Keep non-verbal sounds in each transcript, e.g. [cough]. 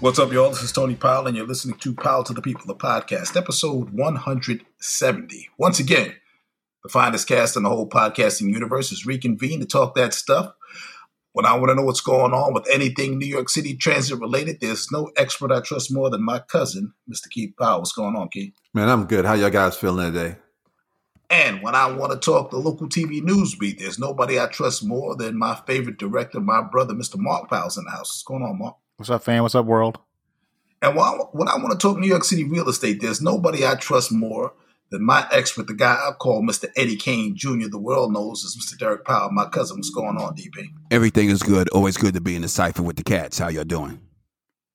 What's up, y'all? This is Tony Powell, and you're listening to Powell to the People, the podcast, episode 170. Once again, the finest cast in the whole podcasting universe is reconvened to talk that stuff. When I want to know what's going on with anything New York City transit related, there's no expert I trust more than my cousin, Mr. Keith Powell. What's going on, Keith? Man, I'm good. How y'all guys feeling today? And when I want to talk the local TV news beat, there's nobody I trust more than my favorite director, my brother, Mr. Mark Powell's in the house. What's going on, Mark? What's up, fam? What's up, world? And when I, when I want to talk New York City real estate, there's nobody I trust more than my expert, the guy I call Mr. Eddie Kane Jr., the world knows is Mr. Derek Powell, my cousin. What's going on, DP? Everything is good. Always good to be in the cipher with the cats. How y'all doing?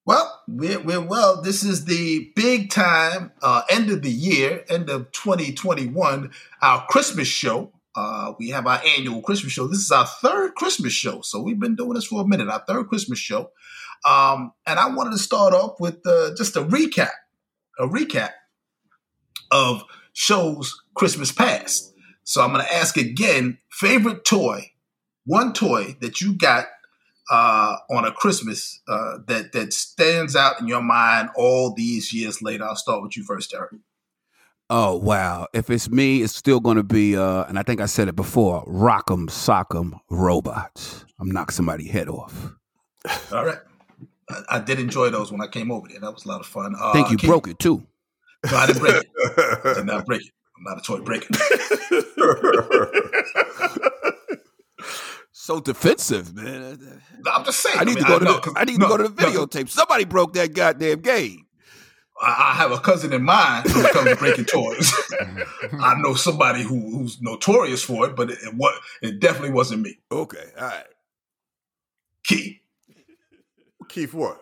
Well, we're, we're well. This is the big time uh, end of the year, end of 2021, our Christmas show. Uh, we have our annual Christmas show. This is our third Christmas show. So we've been doing this for a minute, our third Christmas show. Um, and I wanted to start off with uh, just a recap, a recap of shows Christmas past. So I'm going to ask again favorite toy, one toy that you got uh, on a Christmas uh, that that stands out in your mind all these years later? I'll start with you first, Derek. Oh wow! If it's me, it's still going to be, uh, and I think I said it before: Rock'em Sock'em Robots. I'm knock somebody head off. All right, I, I, did enjoy those when I came over there. That was a lot of fun. I think uh, you broke it too. No, I didn't break it. I did not break it. I'm not a toy breaker. [laughs] so defensive, man. I'm just saying. I need I mean, to go to the, I need no, to go to the videotape. No. Somebody broke that goddamn game. I, have a cousin in mind when it comes to breaking toys. I know somebody who, who's notorious for it, but it, it, what it definitely wasn't me. Okay, all right. Keith. Keith, what?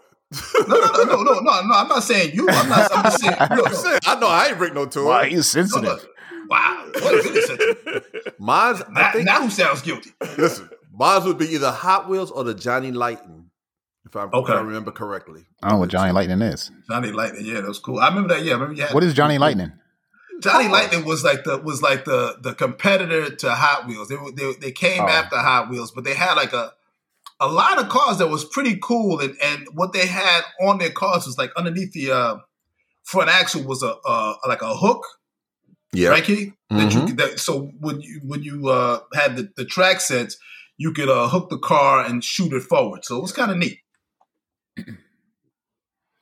no, no, no, no, no, no, I'm not saying you. I'm not. I'm just saying. [laughs] No, no. I know I ain't break no toy. Why he's sensitive? No, wow, what is really sensitive? Mine's now, think, now who sounds guilty? Listen, mine would be either Hot Wheels or the Johnny Lightning. If I, okay. if I remember correctly. I don't know what Johnny Lightning is. Johnny Lightning, yeah, that was cool. I remember that. Yeah, I remember you What is Johnny Lightning? Johnny Lightning was like the was like the the competitor to Hot Wheels. They they, they came oh. after Hot Wheels, but they had like a a lot of cars that was pretty cool, and and what they had on their cars was like underneath the uh, front axle was a uh, like a hook. Yeah, right, Keith? Mm-hmm. That you mm-hmm. could, that, so when you when you uh, had the, the track sets, you could uh, hook the car and shoot it forward. So it was kind of neat. [clears throat]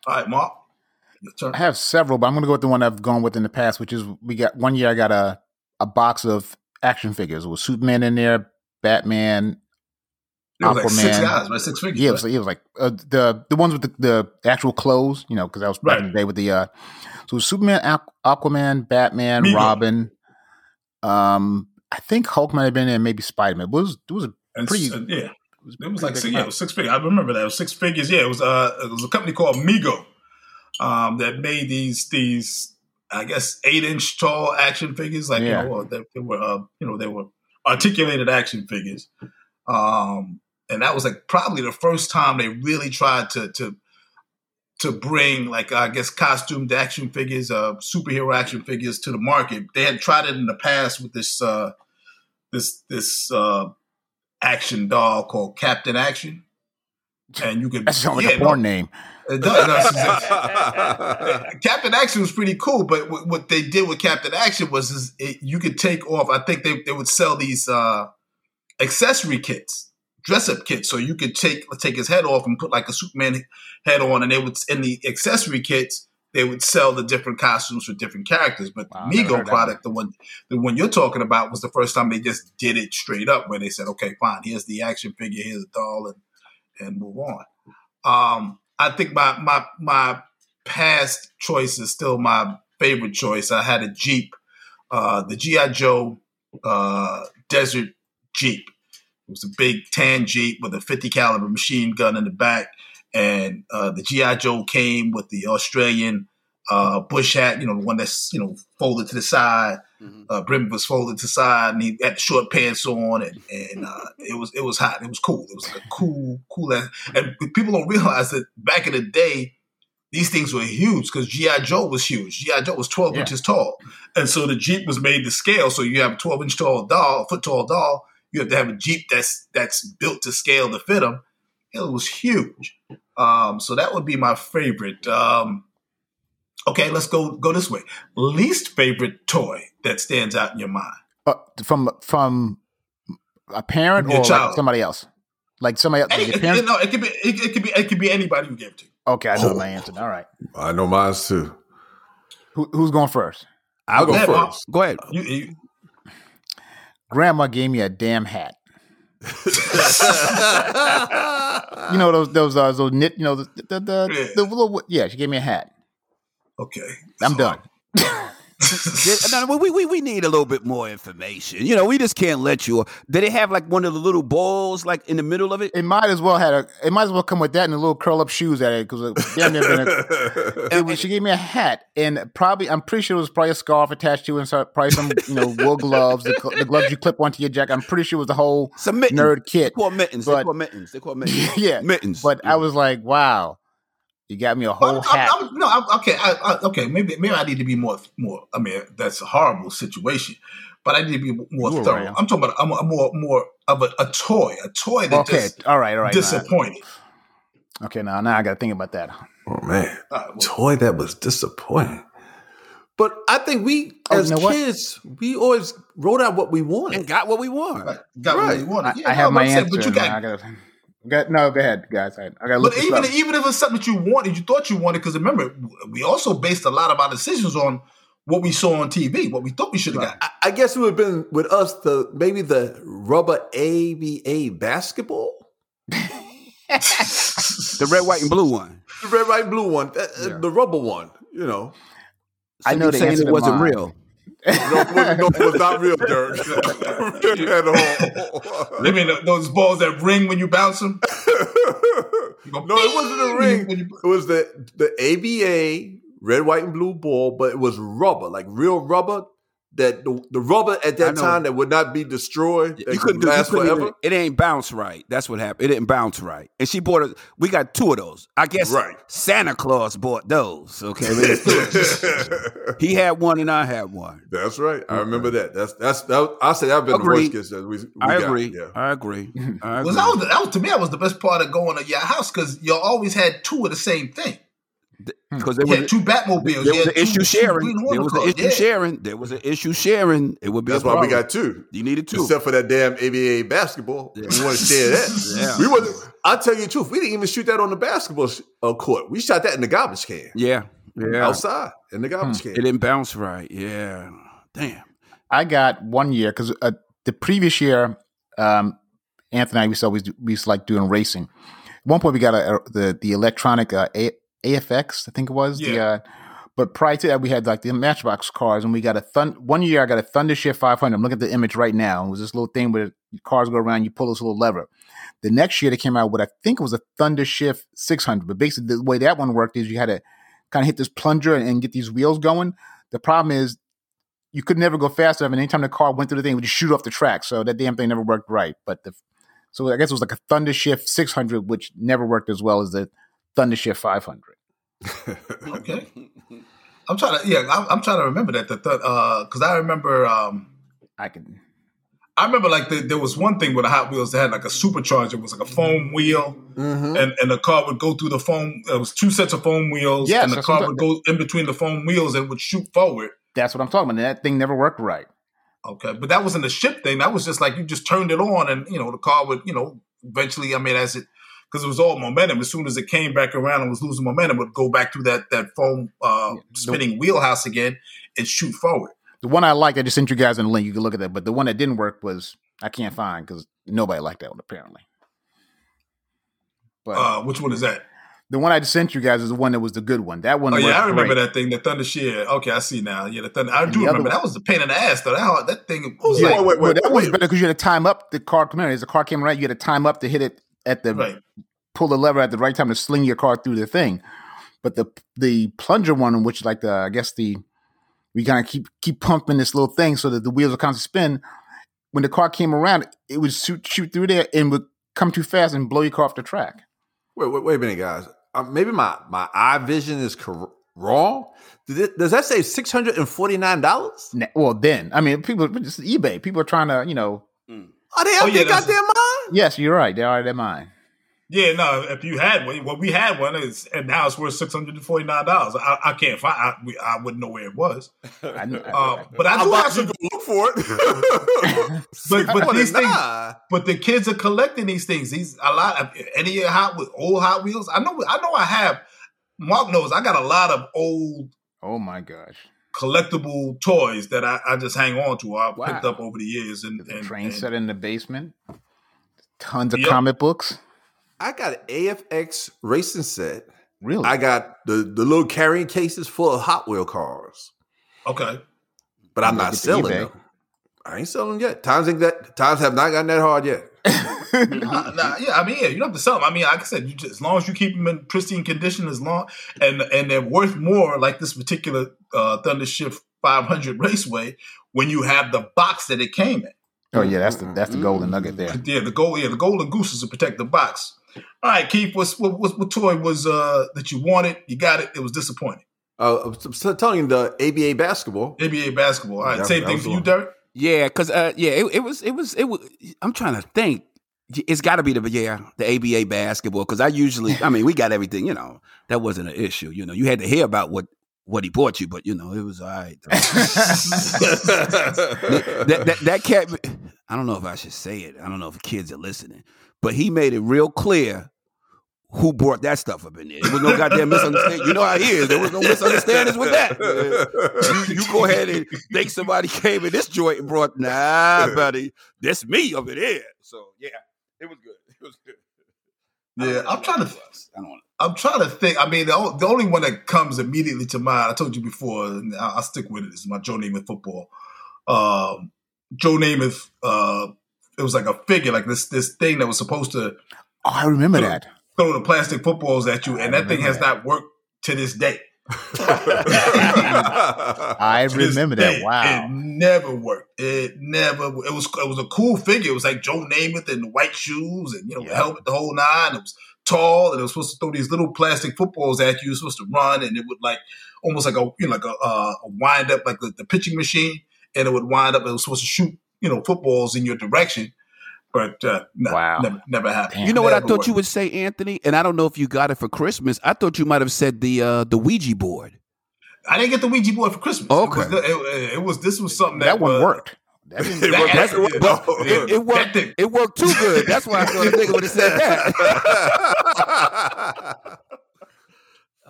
All right, Mark. I have several, but I'm going to go with the one I've gone with in the past, which is we got one year I got a a box of action figures with Superman in there, Batman, Aquaman. Like six guys, right? Six figures. Yeah, it was, it was like uh, the the ones with the, the actual clothes, you know, because I was back right. in the day with the uh, so Superman, Aquaman, Batman. Robin. Um, I think Hulk might have been there, maybe Spider Man. It was it was a pretty uh, yeah. It was, it was like six, yeah, it was six figures. I remember that it was six figures. Yeah, it was uh, it was a company called Mego um, that made these these I guess eight inch tall action figures. Like yeah. you know, they, they were uh, you know they were articulated action figures. Um, and that was like probably the first time they really tried to to to bring like I guess costumed action figures, uh, superhero action figures to the market. They had tried it in the past with this uh, this this uh, action doll called Captain Action, and you could that sounds like yeah, a porn no, name. It does, [laughs] Captain Action was pretty cool, but what they did with Captain Action was is it, you could take off. I think they, they would sell these uh, accessory kits, dress up kits, so you could take take his head off and put like a Superman head on, and they would in the accessory kits they would sell the different costumes for different characters. But wow, the Mego product, the one the one you're talking about, was the first time they just did it straight up, where they said, "Okay, fine, here's the action figure, here's a doll, and and move on." Um, I think my my my past choice is still my favorite choice. I had a Jeep, uh, the GI Joe uh, Desert Jeep. It was a big tan Jeep with a 50 caliber machine gun in the back and uh, the GI Joe came with the Australian uh, bush hat, you know, the one that's you know folded to the side. Mm-hmm. Uh, brim was folded to the side, and he had short pants on, and and uh, it was it was hot. It was cool. It was like a cool, cool. Ass. And people don't realize that back in the day, these things were huge because GI Joe was huge. GI Joe was twelve yeah. inches tall, and so the Jeep was made to scale. So you have a twelve inch tall doll, foot tall doll. You have to have a Jeep that's that's built to scale to fit them. It was huge. Um, so that would be my favorite. Um, okay, let's go go this way. Least favorite toy that stands out in your mind uh, from from a parent or like somebody else, like somebody else. Any, it, no, it could be it, it, could be it could be anybody who gave it to. You. Okay, I know oh. my answer. All right, I know mine too. Who, who's going first? I'll go, go first. Go ahead. You, you. Grandma gave me a damn hat. you know those those uh, those knit. You know the the, the, yeah. the little yeah. She gave me a hat. Okay, I'm done. [laughs] no, we, we we need a little bit more information. You know, we just can't let you. Did it have like one of the little balls like in the middle of it? It might as well had a. It might as well come with that and the little curl up shoes at it because damn near been. A, [laughs] it was, she gave me a hat and probably I'm pretty sure it was probably a scarf attached to it and so, probably some you know wool gloves, the, the, gloves you clip onto your jacket. I'm pretty sure it was the whole some mittens. nerd kit. They call mittens. But, they call mittens. They call mittens. [laughs] yeah, mittens. But yeah. I was like, wow. You got me a whole I'm, hat. I'm, I'm, no, I'm, okay, I, okay. Maybe maybe I need to be more more. I mean, that's a horrible situation, but I need to be more you thorough. Right. I'm talking about I'm, more more of a, a, toy, a toy that okay. just all right, all right, disappointing. Okay, now now I got to think about that. Oh man, right, well, toy that was disappointing. But I think we, oh, as you know kids, what? we always wrote out what we wanted and got what we wanted. Right. Got right. what we wanted. Yeah, I, I have my answer. But you got, Go, no, go ahead, guys. I, I got But even even if it's something that you wanted, you thought you wanted, because remember, we also based a lot of our decisions on what we saw on TV, what we thought we should have right. got. I, I, guess it would have been with us the maybe the rubber ABA basketball. [laughs] the red, white, and blue one. The red, white, and blue one. Uh, yeah. The rubber one. You know. So I know the saying it wasn't mine. real no, no, it was not real dirt at all. You mean those balls that ring when you bounce them? [laughs] no, it wasn't a ring. It was the the ABA red, white, and blue ball, but it was rubber, like real rubber that the, the rubber at that time that would not be destroyed. you couldn't do, last couldn't forever. Even, it ain't bounce right. That's what happened. It didn't bounce right. And she bought it. We got two of those. I guess right. Santa Claus bought those. Okay, [laughs] he had one and I had one. That's right. I remember that. That's that's that, I say I've been agree. the worst kiss that we. we I, got. agree. Yeah. I agree. [laughs] I agree. Well, that was, that was to me. That was the best part of going to your house because you always had two of the same thing. Because there was two Batmobiles. There was an issue sharing. There was an issue yeah. sharing. There was an issue sharing. It would be. That's why we got two. You needed two, except for that damn ABA basketball. Yeah. We want to share that. [laughs] yeah. We was. I'll tell you the truth. We didn't even shoot that on the basketball uh, court. We shot that in the garbage can. Yeah, yeah, outside in the garbage hmm. can. It didn't bounce right. Yeah, damn. I got one year because uh, the previous year, um, Anthony and I used to always do, we used to like doing racing. At one point, we got a, a the the electronic uh, a, AFX, I think it was. Yeah. The, uh, but prior to that, we had like the Matchbox cars, and we got a thun- one year. I got a Thundershift 500. I'm looking at the image right now. It was this little thing where cars go around, you pull this little lever. The next year, they came out with I think it was a Thundershift 600. But basically, the way that one worked is you had to kind of hit this plunger and, and get these wheels going. The problem is you could never go fast enough, and anytime the car went through the thing, it would just shoot off the track. So that damn thing never worked right. But the so I guess it was like a Thundershift 600, which never worked as well as the Thundershift 500 okay. I'm trying to yeah, I'm, I'm, trying to remember that the because uh, I remember um, I can. I remember like the, there was one thing with the Hot Wheels that had like a supercharger. It was like a foam wheel, mm-hmm. and, and the car would go through the foam. It was two sets of foam wheels, yes, and the car would go in between the foam wheels and would shoot forward. That's what I'm talking about. That thing never worked right. Okay, but that wasn't a ship thing. That was just like you just turned it on, and you know the car would you know eventually. I mean, as it because it was all momentum. As soon as it came back around and was losing momentum, would go back to that that foam uh, spinning wheelhouse again and shoot forward. The one I like, I just sent you guys in the link. You can look at that. But the one that didn't work was I can't find because nobody liked that one apparently. But uh, which one is that? The one I just sent you guys is the one that was the good one. That one. Oh yeah, I remember great. that thing, the Thunder Shear. Okay, I see now. Yeah, the Thunder. I do remember one, that was the pain in the ass though. That, that thing was yeah, like, wait, wait, wait, that was better because you had to time up the car coming. As the car came around, you had to time up to hit it at the right. pull the lever at the right time to sling your car through the thing. But the the plunger one, which like the I guess the we kind of keep keep pumping this little thing so that the wheels will constantly spin. When the car came around, it would shoot shoot through there and would come too fast and blow your car off the track. Wait, wait, wait a minute, guys. Uh, maybe my my eye vision is cor- wrong. Does that say six hundred and forty nine dollars? Well, then I mean, people just eBay. People are trying to, you know, are they out oh, yeah, their goddamn mind? Yes, you're right. They are their mind. Yeah, no. If you had one, well, we had one, it's, and now it's worth six hundred and forty nine dollars. I, I, can't find. I, I wouldn't know where it was. [laughs] I know, uh, but I do have some. Look for it. [laughs] but but these things. But the kids are collecting these things. These a lot of any Hot with old Hot Wheels. I know. I know. I have. Mark knows. I got a lot of old. Oh my gosh collectible toys that I, I, just hang on to. I wow. picked up over the years, and, the and train and, set in the basement. Tons of yep. comic books. I got an AFX racing set. Really? I got the, the little carrying cases full of Hot Wheel cars. Okay. But I'm, not selling them. I ain't selling yet. Times ain't that times have not gotten that hard yet. [laughs] [laughs] nah, nah, yeah, I mean, yeah, you don't have to sell them. I mean, like I said, you just, as long as you keep them in pristine condition, as long and and they're worth more, like this particular uh, Thunder Shift 500 Raceway, when you have the box that it came in. Oh yeah, that's the that's the golden nugget there. Yeah, the gold. Yeah, the golden goose is to protect the box. All right, Keith, what's, what, what, what toy was uh, that you wanted? You got it. It was disappointing. Uh, I'm telling you, the ABA basketball. ABA basketball. All right, that, same that thing for you, Derek. Yeah, because uh, yeah, it, it, was, it was, it was. I'm trying to think. It's got to be the yeah the ABA basketball because I usually, I mean, we got everything. You know, that wasn't an issue. You know, you had to hear about what what he bought you, but you know, it was all right. [laughs] that, that, that cat, I don't know if I should say it. I don't know if kids are listening, but he made it real clear who brought that stuff up in there. There was no goddamn misunderstanding. You know how he is. There was no misunderstandings with that. You, you, go ahead and think somebody [laughs] came in this joint and brought, nah, buddy, that's me over there. So yeah, it was good. [laughs] It was good. Yeah, I'm trying to. I don't I'm trying to think. I mean, the, the, only one that comes immediately to mind, I told you before, and I'll, I'll stick with it, is my Joe Namath football. Um, Joe Namath, uh, it was like a figure, like this this thing that was supposed to. Oh, I remember throw, that. Throw the plastic footballs at you, and that thing has that. not worked to this day. I [laughs] remember that. Day, wow, it never worked. It never. It was. It was a cool figure. It was like Joe Namath in the white shoes and you know helmet, the whole nine. It was tall and it was supposed to throw these little plastic footballs at you. It was supposed to run and it would like almost like a you know like a, uh, a wind up like the, the, pitching machine and it would wind up. It was supposed to shoot you know footballs in your direction. But uh, no, wow, never, never happened. You know never what I thought worked. you would say, Anthony, and I don't know if you got it for Christmas. I thought you might have said the uh, the Ouija board. I didn't get the Ouija board for Christmas. Okay, it was, it, it was this was something that, that one uh, worked. That it, [laughs] that, worked, it, it, worked. It worked too good. That's why I thought a nigga would have said that. [laughs]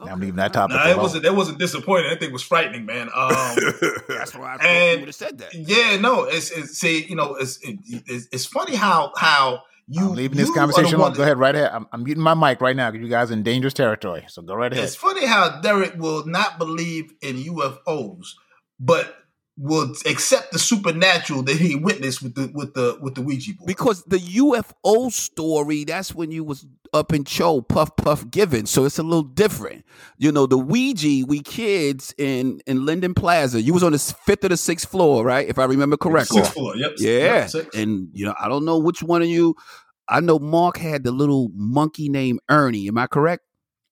I'm leaving that topic. Nah, it wasn't. It wasn't disappointing. That thing was frightening, man. Um, [laughs] That's why I thought and, would have said that. Yeah, no. It's, it's see, you know, it's it, it's, it's funny how how you I'm leaving this conversation alone. Go ahead, right ahead. I'm, I'm muting my mic right now because you guys are in dangerous territory. So go right ahead. It's funny how Derek will not believe in UFOs, but will accept the supernatural that he witnessed with the with the with the Ouija board. Because the UFO story, that's when you was up in Cho, puff puff given. So it's a little different. You know, the Ouija, we kids in in Linden Plaza, you was on the fifth or the sixth floor, right? If I remember correctly. Sixth floor, yep. Yeah. Yep, and you know, I don't know which one of you I know Mark had the little monkey named Ernie. Am I correct?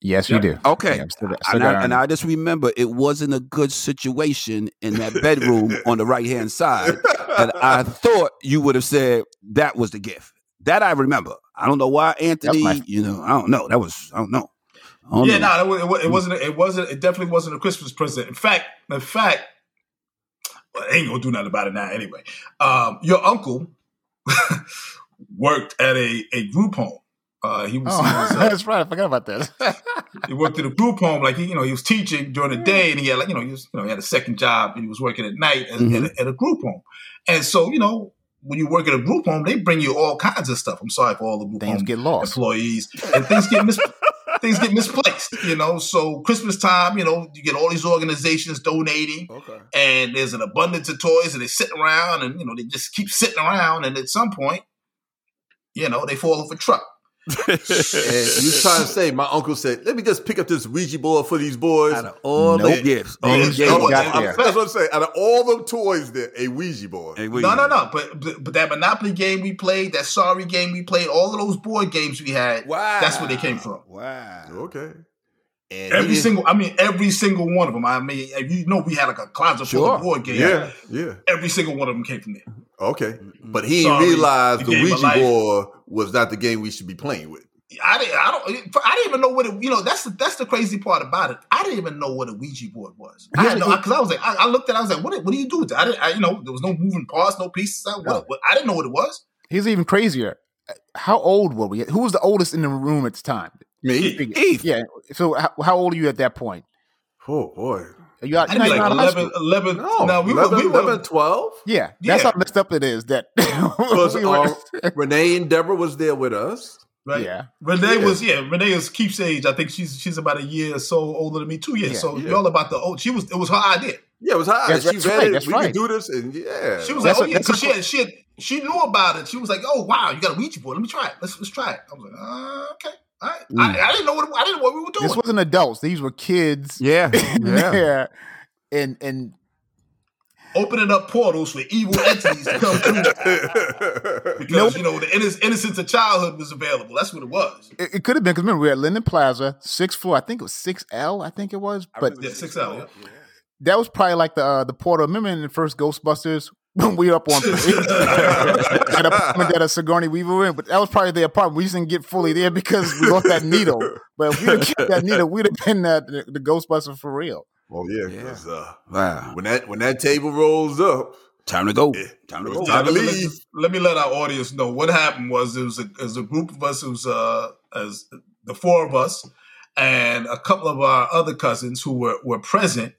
Yes, yep. you do. Okay. Yeah, still, still and, I, and, I, just remember it wasn't a good situation in that bedroom on the right hand side. And I [laughs] thought you would have said that was the gift. That I remember. I don't know why Anthony, my- you know, I don't know. That was, I don't know. I don't yeah, know. no, it, it, wasn't. It wasn't. It definitely wasn't a Christmas present. In fact, in fact, well, I ain't gonna do nothing about it now. Anyway, um, your uncle [laughs] worked at a a group home uh, he was. Oh, he was [laughs] uh, that's right. I forgot about that. [laughs] he worked at a group home, like he, you know, he was teaching during the day, and he had like, you know, he was, you know, he had a second job, and he was working at night at, mm-hmm. at, a, at, a, group home. And so, you know, when you work at a group home, they bring you all kinds of stuff. I'm sorry for all the group things home get lost. employees, and things get mis- [laughs] things get misplaced. You know, so Christmas time, you know, you get all these organizations donating, okay. and there's an abundance of toys, and they sit around, and you know, they just keep sitting around, and at some point, you know, they fall off a truck and you trying to say my uncle said, "Let me just pick up this Ouija board for these boys." Out of all nope. the gifts, all the gifts that's what I'm saying. Out of all the toys, there a Ouija board. A Ouija. No, no, no. But, but, but that Monopoly game we played, that Sorry game we played, all of those board games we had. Wow, that's where they came from. Wow. Okay. And every single, I mean, every single one of them. I mean, you know, we had like a closet full of board games. Yeah, yeah. Every single one of them came from there. Okay, mm-hmm. but he Sorry, realized the Ouija board was not the game we should be playing with. I didn't. I don't. I didn't even know what it. You know, that's the that's the crazy part about it. I didn't even know what a Ouija board was. I had no because I was like, I, I, looked at. it, I was like, what? What do you do with it? I didn't. I, you know, there was no moving parts, no pieces. I, what, what, I didn't know what it was. He's even crazier. How old were we? Who was the oldest in the room at the time? Me, Eve. Yeah. So how, how old are you at that point? Oh boy. Are you out, I like 11, 11, no, no, we 11, were, we 11, were, 12. Yeah, that's yeah. how messed up it is. That [laughs] we um, Renee and Deborah was there with us. Right. Yeah. Renee yeah. was yeah. Renee is Keith's age. I think she's she's about a year or so older than me. Two years. Yeah, so yeah. y'all about the old. She was. It was her idea. Yeah, it was her. That's, she that's right. That's we right. can do this, and yeah. She was that's like, oh yeah, because she had, she had she knew about it. She was like, oh wow, you got a Ouija board. Let me try it. Let's let's try it. I was like, uh, okay. I, mm. I, I, didn't know what I didn't know what we were doing. This wasn't adults; these were kids. [laughs] Yeah, yeah. and and opening up portals for evil entities to come through. [laughs] because nope. you know the innocence of childhood was available. That's what it was. It, it could have been because remember we were at Linden Plaza, sixth floor. I think it was six L. I think it was, but yeah, six L. Yeah. That was probably like the uh, the portal. Remember in the first Ghostbusters when [laughs] we up on at apartment that a Sigourney Weaver were in, but that was probably the apartment. We just didn't get fully there because we lost that needle. But if we didn't kept that needle, we'd have been uh, the, the Ghostbuster for real. Oh yeah, yeah. Uh, wow. When that when that table rolls up, time to go. Yeah, time to go. Time to leave. Let, me let our audience know what happened. Was it was a, it was a group of us. It was uh, as the four of us and a couple of our other cousins who were were present,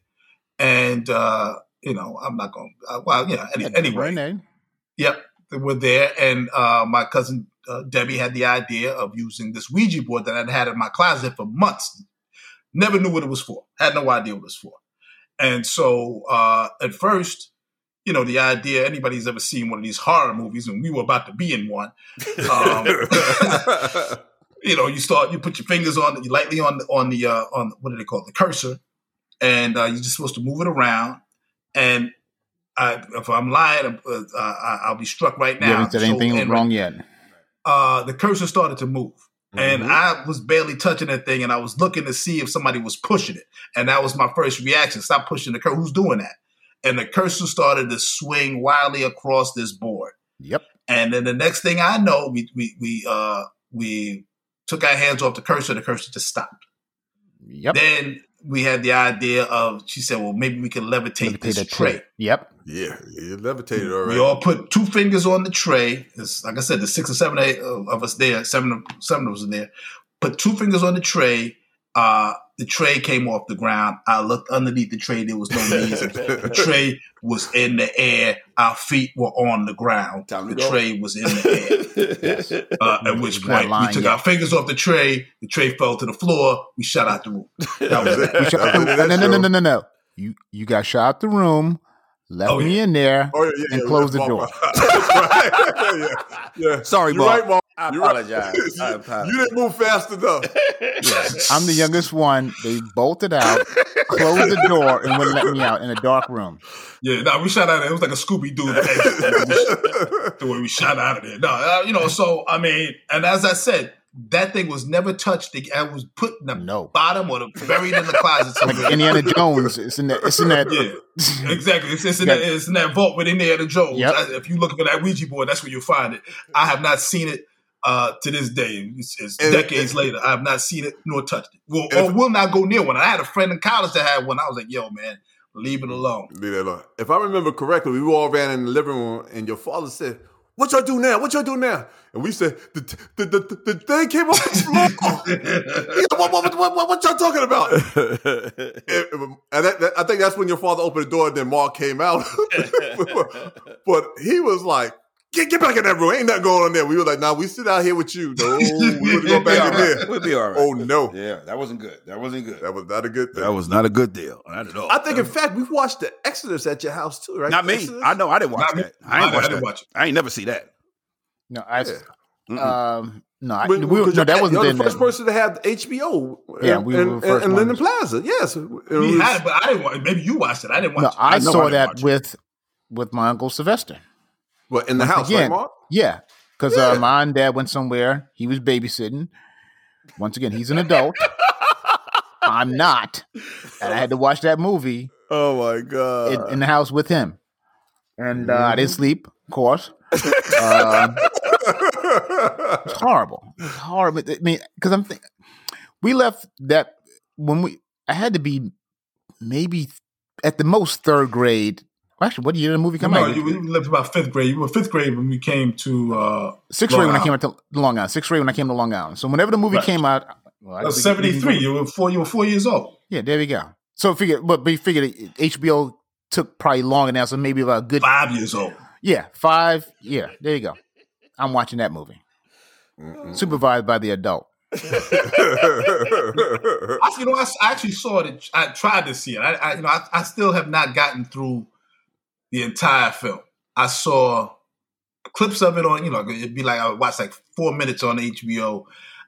and uh, you know I'm not going. Uh, well, yeah. Any, anyway, name. Yep, they were there, and uh, my cousin uh, Debbie had the idea of using this Ouija board that I'd had in my closet for months Never knew what it was for. Had no idea what it was for. And so uh, at first, you know, the idea anybody's ever seen one of these horror movies, and we were about to be in one. Um, [laughs] you know, you start, you put your fingers on, you lightly on on the uh, on what do they call it, the cursor, and uh, you're just supposed to move it around. And I, if I'm lying, uh, I'll be struck right now. You haven't said anything so, wrong yet. Uh, the cursor started to move. And mm-hmm. I was barely touching that thing, and I was looking to see if somebody was pushing it. And that was my first reaction: stop pushing the cursor. Who's doing that? And the cursor started to swing wildly across this board. Yep. And then the next thing I know, we we we uh we took our hands off the cursor. The cursor just stopped. Yep. Then we had the idea of she said, well, maybe we can levitate, levitate this tray. tray. Yep. Yeah, it levitated already. We all put two fingers on the tray. It's, like I said, the six or seven eight of us there. Seven of seven of us in there. Put two fingers on the tray. Uh, the tray came off the ground. I looked underneath the tray. There was no knees. the [laughs] tray was in the air. Our feet were on the ground. Time the tray was in the air. [laughs] yes. uh, at which point we took our fingers off the tray. The tray fell to the floor. We shut out the room. That was it. [laughs] no, no, no, no, no, no. You you got shot out the room left oh, yeah. me in there, oh, yeah, yeah, and closed the door. right. Sorry, You're right, Mom. I apologize. Right. I apologize. [laughs] You didn't move fast enough. [laughs] I'm the youngest one. They bolted out, closed the door, and wouldn't let me out in a dark room. Yeah, no, we shot out of there. It was like a Scooby Doo [laughs] the way we shot out of there. No, uh, you know, so I mean, and as I said, that thing was never touched. I was put in the no. bottom or the, buried in the closet. like Indiana Jones. It's in that. It's in that. Yeah, exactly. It's, it's in, that, it's in that vault with Indiana Jones. Yep. If you look for that Ouija board, that's where you'll find it. I have not seen it uh, to this day. It's, it's decades later. I have not seen it nor touched it. Well, or will not go near one. I had a friend in college that had one. I was like, yo, man, leave it alone. Leave it alone. If I remember correctly, we all ran in the living room, and your father said what y'all do now? What y'all do now? And we said, the, the, the, the, thing came off the floor. what, what, what, what, y'all talking about? [laughs] and that, that, I think that's when your father opened the door and then Mark came out. [laughs] but he was like, Get, get back in that room. Ain't nothing going on there. We were like, nah, we sit out here with you. No, [laughs] we would go back in there. We'll be all right. Oh no. Yeah, that wasn't good. That wasn't good. That was not a good thing. That was not a good deal. Not at all. I think, in fact, we've watched the Exodus at your house too, right? Not me. Exodus? I know. I didn't watch not that. I ain't watch that. Watch I ain't never see that. No, I. Yeah. Um, no, I, when, we, no, that wasn't the first person to have HBO. Yeah, we were and, and, and Linden Plaza. Yes, it we was, had, but I didn't. watch Maybe you watched it. I didn't watch. No, it. I, I saw I that with with my uncle Sylvester. What in the Once house, again, right, Mark? Yeah, because uh, yeah. uh, my and dad went somewhere. He was babysitting. Once again, he's an adult. I'm not, and I had to watch that movie. [laughs] Oh my god! In, in the house with him, and uh, mm-hmm. I didn't mm-hmm. sleep, of course. Um, [laughs] it's horrible. It's horrible. I mean, because I'm thinking we left that when we. I had to be maybe at the most third grade. Actually, what year did the movie come no, out? No, you left about fifth grade. You were fifth grade when we came to uh, sixth grade when I came out to Long Island. Sixth grade when I came to Long Island. So whenever the movie right. came out, well, seventy three. You were four. You were four years old. Yeah, there we go. So figure, but we figured HBO took probably longer now, so maybe about a good five years old. Yeah, five. Yeah, there you go. I'm watching that movie, Mm-mm. supervised by the adult. [laughs] I, you know, I, I, actually saw it. I tried to see it. I, I you know, I, I, still have not gotten through the entire film. I saw clips of it on, you know, it'd be like I watched like four minutes on HBO.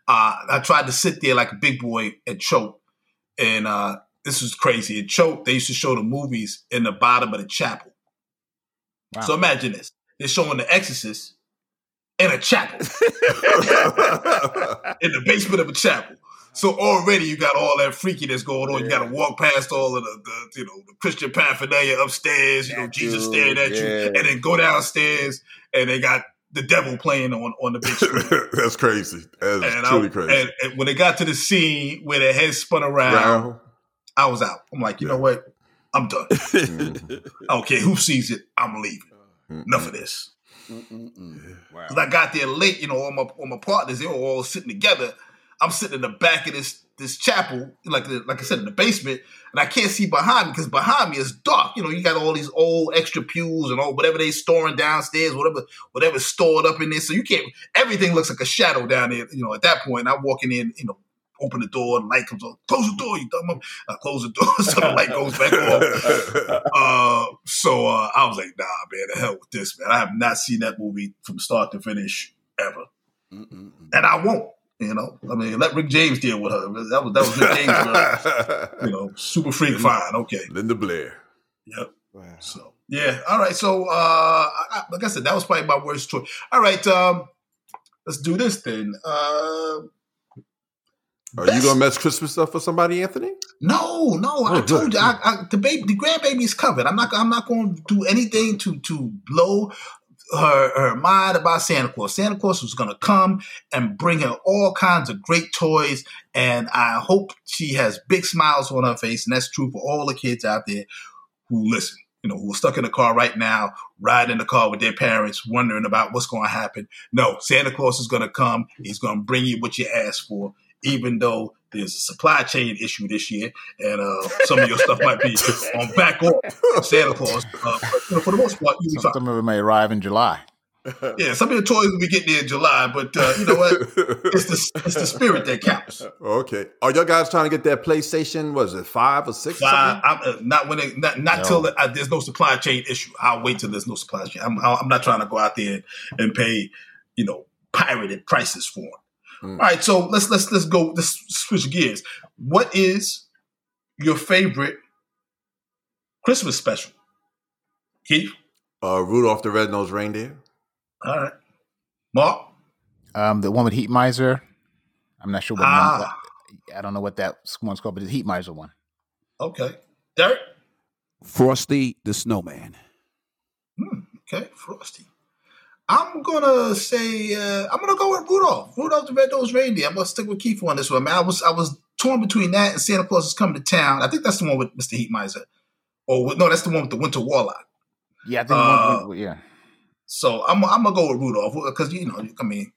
Uh, I tried to sit there like a big boy and choke, and uh, this was crazy. It choked. They used to show the movies in the bottom of the chapel. Wow. So imagine this: they're showing The Exorcist in a chapel, [laughs] in the basement of a chapel. So already you got all that freakiness going on. Yeah. You got to walk past all of the, the, you know the Christian paraphernalia upstairs. You know Jesus staring at yeah. you, and then go downstairs and they got the devil playing on on the big screen. [laughs] That's crazy. That's and truly I, crazy. And, and, when they got to the scene where the head spun around, I was out. I'm like, you yeah. know what? I'm done. mm-hmm. I don't care who sees it. I'm leaving. Mm-hmm. Enough of this. Because I got there late, you know, all my all my partners, they were all sitting together. I'm sitting in the back of this this chapel, like like I said, in the basement, and I can't see behind me because behind me is dark. You know, you got all these old extra pews and all whatever they storing downstairs, whatever whatever's stored up in there. So you can't. Everything looks like a shadow down there. You know, at that point, I'm walking in. You know, open the door, and light comes on. Close the door, you dumb. I close the door, [laughs] so the light goes back off. [laughs] Uh, so uh, I was like, nah, man, the hell with this, man. I have not seen that movie from start to finish ever, Mm-mm-mm. and I won't. You know, I mean, let Rick James deal with her. That was that was Rick James. [laughs] you know, super freak, fine, okay. Linda Blair. Yep. Wow. So yeah, all right. So uh, I, like I said, that was probably my worst choice. All right, um, let's do this then. Uh, are Best. you gonna mess Christmas stuff for somebody, Anthony? No, no. Oh, I good. told you, I, I, the baby, the grandbaby is covered. I'm not. I'm not going to do anything to to blow her her mind about Santa Claus. Santa Claus was going to come and bring her all kinds of great toys, and I hope she has big smiles on her face. And that's true for all the kids out there who listen. You know, who are stuck in the car right now, riding in the car with their parents, wondering about what's going to happen. No, Santa Claus is going to come. He's going to bring you what you asked for even though there's a supply chain issue this year, and uh, some of your stuff might be [laughs] on back off Santa Claus. Uh, but, for the most part, you some, some of it may arrive in July. yeah, some of the toys will be getting there in July, but uh, you know what? It's the it's the spirit that counts. Okay. Are y'all guys trying to get that PlayStation? Was it five or six? Five. I'm, uh, not when it, not not no. till uh, there's no supply chain issue. I'll wait till there's no supply chain. I'm I'm not trying to go out there and pay you know pirated prices for them. Mm. All right, so let's let's let's go. Let's switch gears. What is your favorite Christmas special, Keith? Uh, Rudolph the Red-Nosed Reindeer. All right, Mark. Um, the one with Heat Miser. I'm not sure what. Ah. I don't know what that one's called, but the Heat Miser one. Okay, Derek. Frosty the Snowman. Hmm, okay, Frosty. I'm gonna say uh, I'm gonna go with Rudolph. Rudolph the Red-Nosed Reindeer. I'm gonna stick with Keith on this one, man. I was I was torn between that and Santa Claus is coming to town. I think that's the one with Mr. Heat Miser. Or no, that's the one with the Winter Warlock. Yeah, I think uh, one, yeah. So I'm I'm gonna go with Rudolph because you know I mean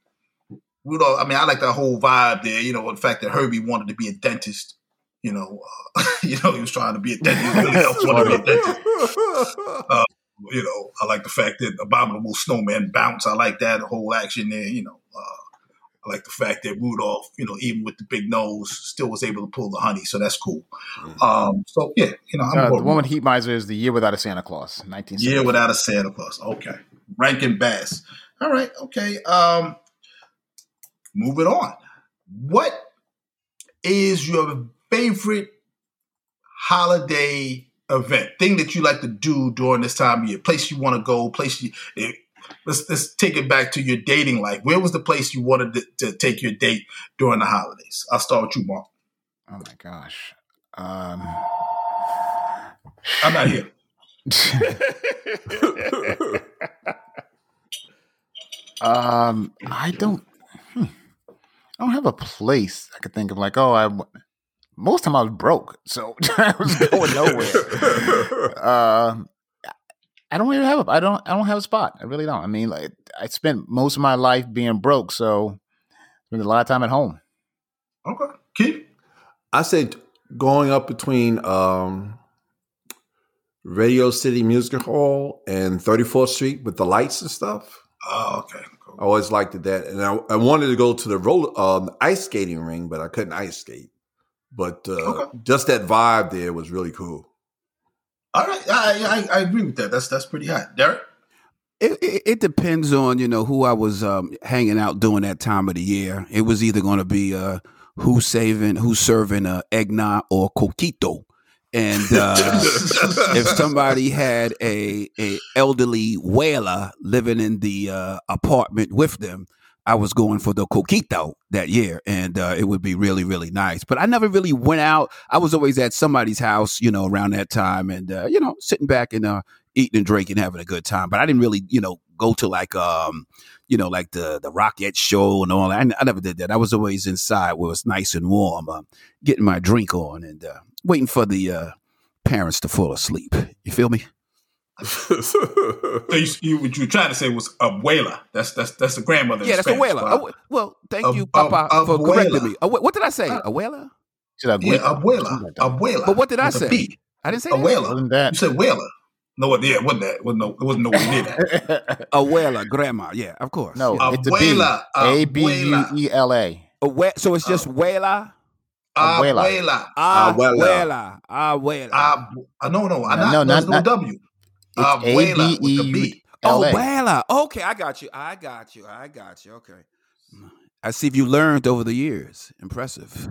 Rudolph. I mean I like that whole vibe there. You know the fact that Herbie wanted to be a dentist. You know, uh, [laughs] you know he was trying to be a dentist. Really [laughs] wanted to be a dentist. You know, I like the fact that Abominable Snowman bounce. I like that whole action there. You know, uh, I like the fact that Rudolph, you know, even with the big nose, still was able to pull the honey. So that's cool. Mm-hmm. Um, so yeah, you know, uh, the woman Heat Miser is the Year Without a Santa Claus, nineteen. Year Without a Santa Claus. Okay, Rankin Bass. All right. Okay. Um, moving on. What is your favorite holiday event, thing that you like to do during this time of year, place you want to go, place you. It, eh, let's let's take it back to your dating life. Where was the place you wanted to, to take your date during the holidays? I'll start with you, Mark. Oh my gosh, um, I'm not here. [laughs] um, I don't. I don't have a place I could think of. Like, oh, I most of time I was broke, so [laughs] I was going nowhere. uh, I don't even have a, I don't I don't have a spot. I really don't. I mean, like I spent most of my life being broke, so spent a lot of time at home. Okay, Keith. I said going up between um, Radio City Music Hall and 34th Street with the lights and stuff. Oh, okay. Cool. I always liked that, and I, I, wanted to go to the roller um, ice skating ring, but I couldn't ice skate. But uh, okay. just that vibe there was really cool. All right, I, I, I agree with that. That's that's pretty hot, Derek. It, it, it, depends on you know who I was um, hanging out during that time of the year. It was either going to be uh, who's saving, who's serving uh, eggnog or coquito, and uh, [laughs] if somebody had a a elderly whaler living in the uh, apartment with them, I was going for the coquito that year, and uh, it would be really, really nice. But I never really went out. I was always at somebody's house, you know, around that time, and uh, you know, sitting back and uh, eating and drinking, having a good time. But I didn't really, you know, go to like, um, you know, like the the Rockette show and all that. I, I never did that. I was always inside where it was nice and warm, uh, getting my drink on and uh, waiting for the uh, parents to fall asleep. You feel me? So you, you, what you were trying to say was abuela. That's that's that's the grandmother. Yeah, that's Spanish, abuela. well, thank you, Papa, a, for correcting me. Uh, what did I say? Uh, abuela. Yeah, abuela. Abuela. But what did I say? I didn't say abuela. That. You said abuela. No, what? Yeah, wasn't that? Wasn't no, it wasn't no near that. [laughs] abuela, grandma. Yeah, of course. No, yeah. it's abuela. A B U E L A. So it's just uh, abuela. Abuela. Abuela. Abuela. Abuela. Uh, no, no, not, no, not, no W. It's A B E U oh, L A. Oh, Abuela. Okay, I got you. I got you. I got you. Okay. Mm. I see if you learned over the years. Impressive. [laughs] [laughs]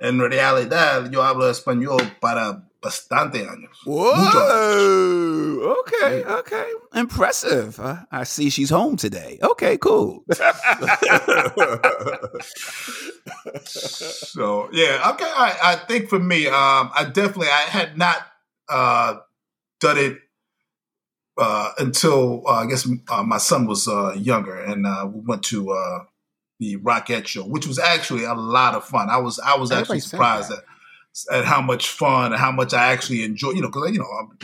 en realidad, yo hablo español para bastante años. Whoa! Okay, okay. Impressive. Uh, I see she's home today. Okay, cool. [laughs] so yeah, okay. I, I think for me, um, I definitely I had not uh, done it uh, until uh, I guess uh, my son was uh, younger, and uh, we went to the Rockette show, which was actually a lot of fun. I was I was actually surprised at at how much fun and how much I actually enjoy. You know, because you know, I'm,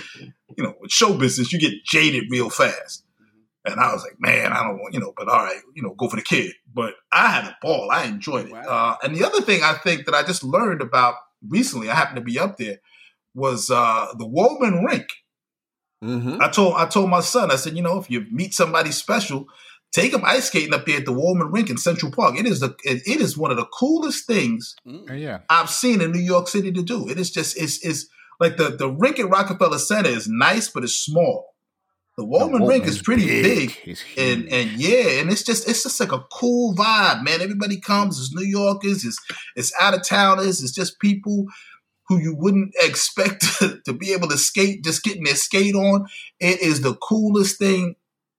you know, with show business, you get jaded real fast. And I was like, man, I don't want, you know, but all right, you know, go for the kid. But I had a ball. I enjoyed it. Wow. Uh, and the other thing I think that I just learned about recently, I happened to be up there, was uh, the Wollman Rink. Mm-hmm. I told I told my son, I said, you know, if you meet somebody special, Take them ice skating up there at the Wollman Rink in Central Park. It is the it, it is one of the coolest things mm. yeah. I've seen in New York City to do. It is just it's it's like the the rink at Rockefeller Center is nice, but it's small. The Wollman the Rink is pretty big, big. and and yeah, and it's just it's just like a cool vibe, man. Everybody comes. It's New Yorkers. It's it's out of towners. It's just people who you wouldn't [laughs] expect to, to be able to skate, just getting their skate on. It is the coolest thing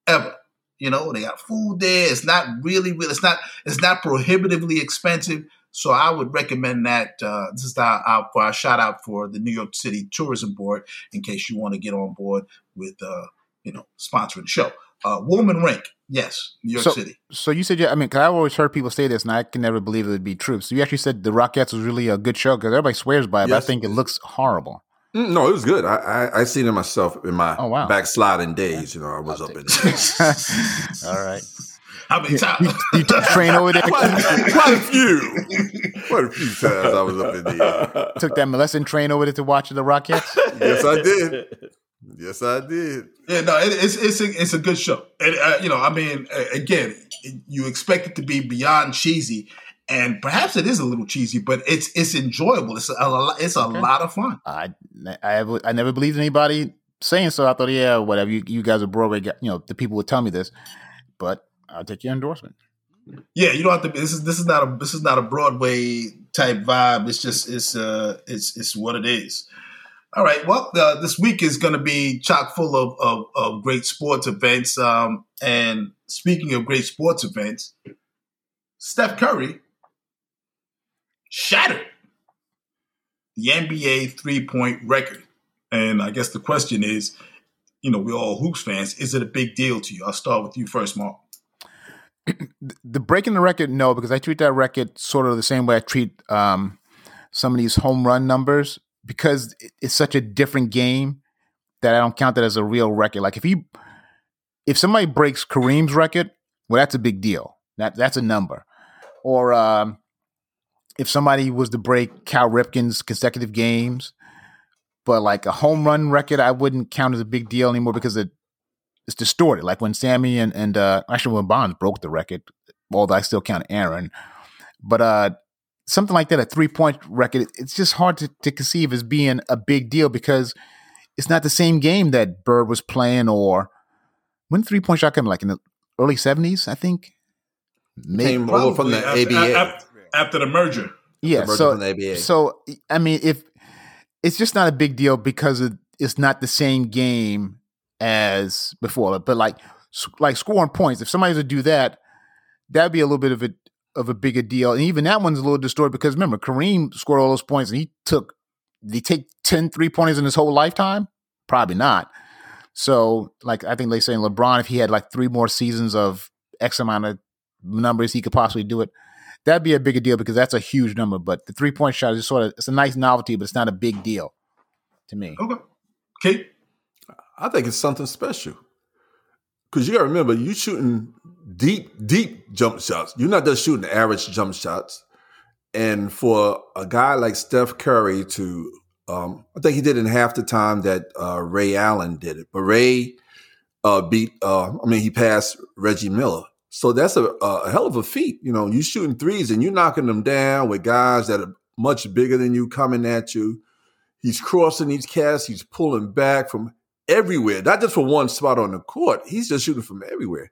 ever. You know, they got food there. It's not really, really. It's not. It's not prohibitively expensive. So I would recommend that. Uh, this is our, our, our, shout out for the New York City Tourism Board in case you want to get on board with, uh, you know, sponsoring the show. Uh, Wollman Rink, yes, New York so, City. So you said, yeah, I mean, cause I've always heard people say this, and I can never believe it would be true. So you actually said the Rockettes was really a good show because everybody swears by it, yes. but I think it looks horrible. Mm, no, it was good. I I, I seen it myself in my oh, wow. backsliding days. You know, I was I'll up in there. [laughs] All right. How many times? You, you train over there? quite, quite, a few. Quite a few times I was up in there. Took that molesting train over there to watch the Rockets? yes, I did. Yes, I did. Yeah, no, it, it's it's a, it's a good show. And uh, you know, I mean, again, you expect it to be beyond cheesy, and perhaps it is a little cheesy, but it's it's enjoyable. It's a it's a okay. lot of fun. I I I never believed anybody saying so. I thought, yeah, whatever. You you guys are Broadway, you know, the people would tell me this, but I'll take your endorsement. Yeah, you don't have to. Be, this is this is not a this is not a Broadway type vibe. It's just it's uh it's it's what it is. All right. Well, uh, this week is going to be chock full of, of, of great sports events. Um, and speaking of great sports events, Steph Curry shattered the NBA three point record. And I guess the question is, you know, we're all hoops fans. Is it a big deal to you? I'll start with you first, Mark. [clears throat] the breaking the record, no, because I treat that record sort of the same way I treat um, some of these home run numbers because it's such a different game that I don't count that as a real record. Like if he, if somebody breaks Kareem's record, well, that's a big deal. That that's a number. Or um, if somebody was to break Cal Ripken's consecutive games, but like a home run record, I wouldn't count as a big deal anymore because it it's distorted. Like when Sammy and and uh, actually when Bonds broke the record, although I still count Aaron, but uh, something like that, a three point record, it's just hard to, to conceive as being a big deal because it's not the same game that Bird was playing or when three point shot came like in the early seventies, I think. Maybe came over from the ABA after, after the merger. Yeah, the merger so so I mean, if it's just not a big deal because it, it's not the same game as before. But like like scoring points, if somebody was to do that, that'd be a little bit of a of a bigger deal. And even that one's a little distorted because remember, Kareem scored all those points and he took did he take 10 three pointers in his whole lifetime? Probably not. So, like I think they say LeBron, if he had like three more seasons of X amount of numbers, he could possibly do it. That'd be a bigger deal because that's a huge number. But the three point shot is just sort of it's a nice novelty, but it's not a big deal to me. Okay. Kate? I think it's something special. Because you got to remember, you shooting deep, deep jump shots. You're not just shooting average jump shots. And for a guy like Steph Curry to, um, I think he did it in half the time that uh, Ray Allen did it. But Ray uh, beat, uh, I mean, he passed Reggie Miller. So that's a, a hell of a feat. You know, you shooting threes and you're knocking them down with guys that are much bigger than you coming at you. He's crossing these casts. He's pulling back from everywhere, not just from one spot on the court. He's just shooting from everywhere.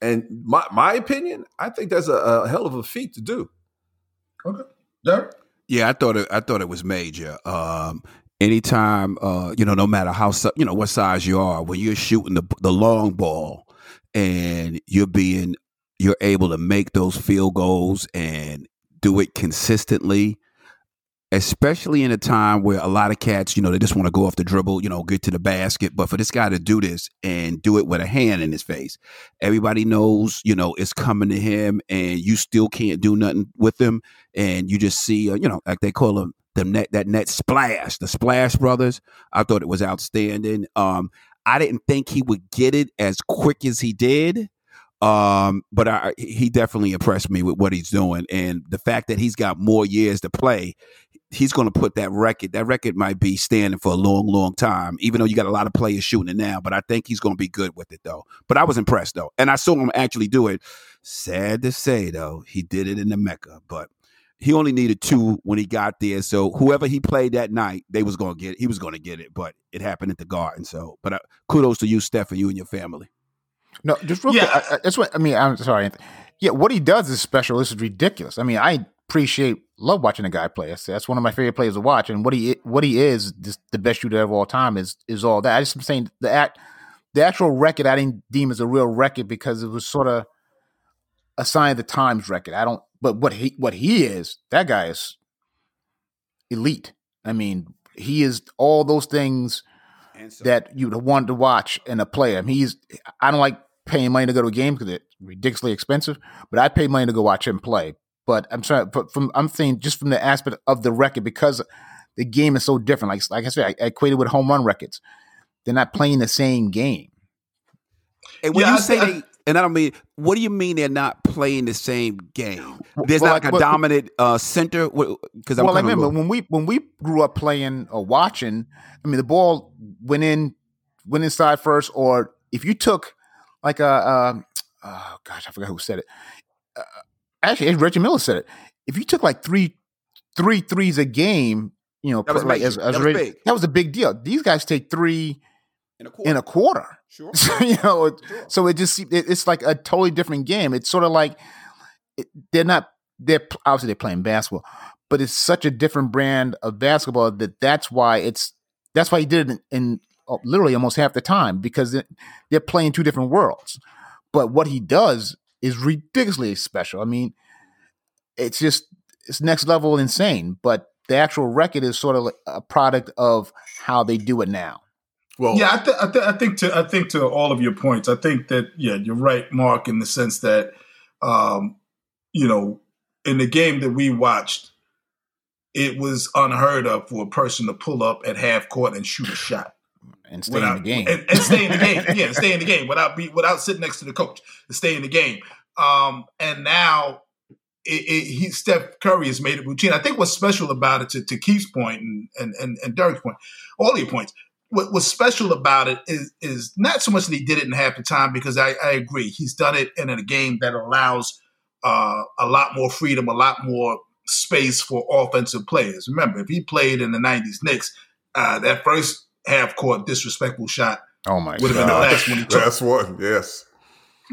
And my my opinion, I think that's a, a hell of a feat to do. Okay, Derek. Yeah, I thought it. I thought it was major. Um, anytime, uh, you know, no matter how you know what size you are, when you're shooting the the long ball and you're being you're able to make those field goals and do it consistently especially in a time where a lot of cats, you know, they just want to go off the dribble, you know, get to the basket. But for this guy to do this and do it with a hand in his face, everybody knows, you know, it's coming to him and you still can't do nothing with him. And you just see, uh, you know, like they call them the net, that net splash, the Splash Brothers. I thought it was outstanding. Um, I didn't think he would get it as quick as he did. Um, but I, he definitely impressed me with what he's doing and the fact that he's got more years to play he's going to put that record. That record might be standing for a long, long time, even though you got a lot of players shooting it now. But I think he's going to be good with it, though. But I was impressed, though. And I saw him actually do it. Sad to say, though, he did it in the Mecca. But he only needed two when he got there. So whoever he played that night, they was going to get it. He was going to get it. But it happened at the Garden. So, but uh, kudos to you, Steph, and you and your family. No, just real yeah. quick. I, that's what I mean. I'm sorry. Yeah, what he does is special. This is ridiculous. I mean, I appreciate love watching a guy play. That's one of my favorite players to watch. And what he what he is, just the best shooter of all time, is is all that. I just am saying the act, the actual record I didn't deem as a real record because it was sort of a sign of the times record. I don't. But what he what he is, that guy is elite. I mean, he is all those things so, that you'd want to watch in a player. I mean, he's. I don't like paying money to go to a game because it's ridiculously expensive, but I pay money to go watch him play but I'm trying. But from I'm saying just from the aspect of the record because the game is so different. Like like I said, I, I equated with home run records. They're not playing the same game. And when yeah, you say I, they, and I don't mean, what do you mean they're not playing the same game? There's well, not like, a dominant uh, center. Because well, I remember when we when we grew up playing or watching. I mean, the ball went in, went inside first, or if you took like a, uh, oh gosh, I forgot who said it actually, Reggie Miller said it. If you took like three three threes a game, you know, that was, like, as, as that, was that was a big deal. These guys take three in a quarter. In a quarter. Sure. [laughs] So, you know, sure. so it just it, it's like a totally different game. It's sort of like it, they're not they're obviously they're playing basketball, but it's such a different brand of basketball that that's why it's that's why he did it in, in literally almost half the time because it, they're playing two different worlds. But what he does is ridiculously special. I mean, it's just it's next level insane. But the actual record is sort of a product of how they do it now. Well, yeah, I, th- I, th- I think to I think to all of your points, I think that yeah, you're right, Mark, in the sense that Um, you know, in the game that we watched, it was unheard of for a person to pull up at half court and shoot a shot and stay without, in the game and, and, stay in the game. [laughs] yeah, stay in the game without be without sitting next to the coach to stay in the game. Um, and now it, it, he Steph Curry has made it routine. I think what's special about it, to, to Keith's point and and and, and Derek's point, all your points. What, what's special about it is is not so much that he did it in half the time because I, I agree he's done it in a game that allows uh, a lot more freedom, a lot more space for offensive players. Remember, if he played in the '90s Knicks, uh, that first half court disrespectful shot, oh my, would have been the last one he took. Last one, yes.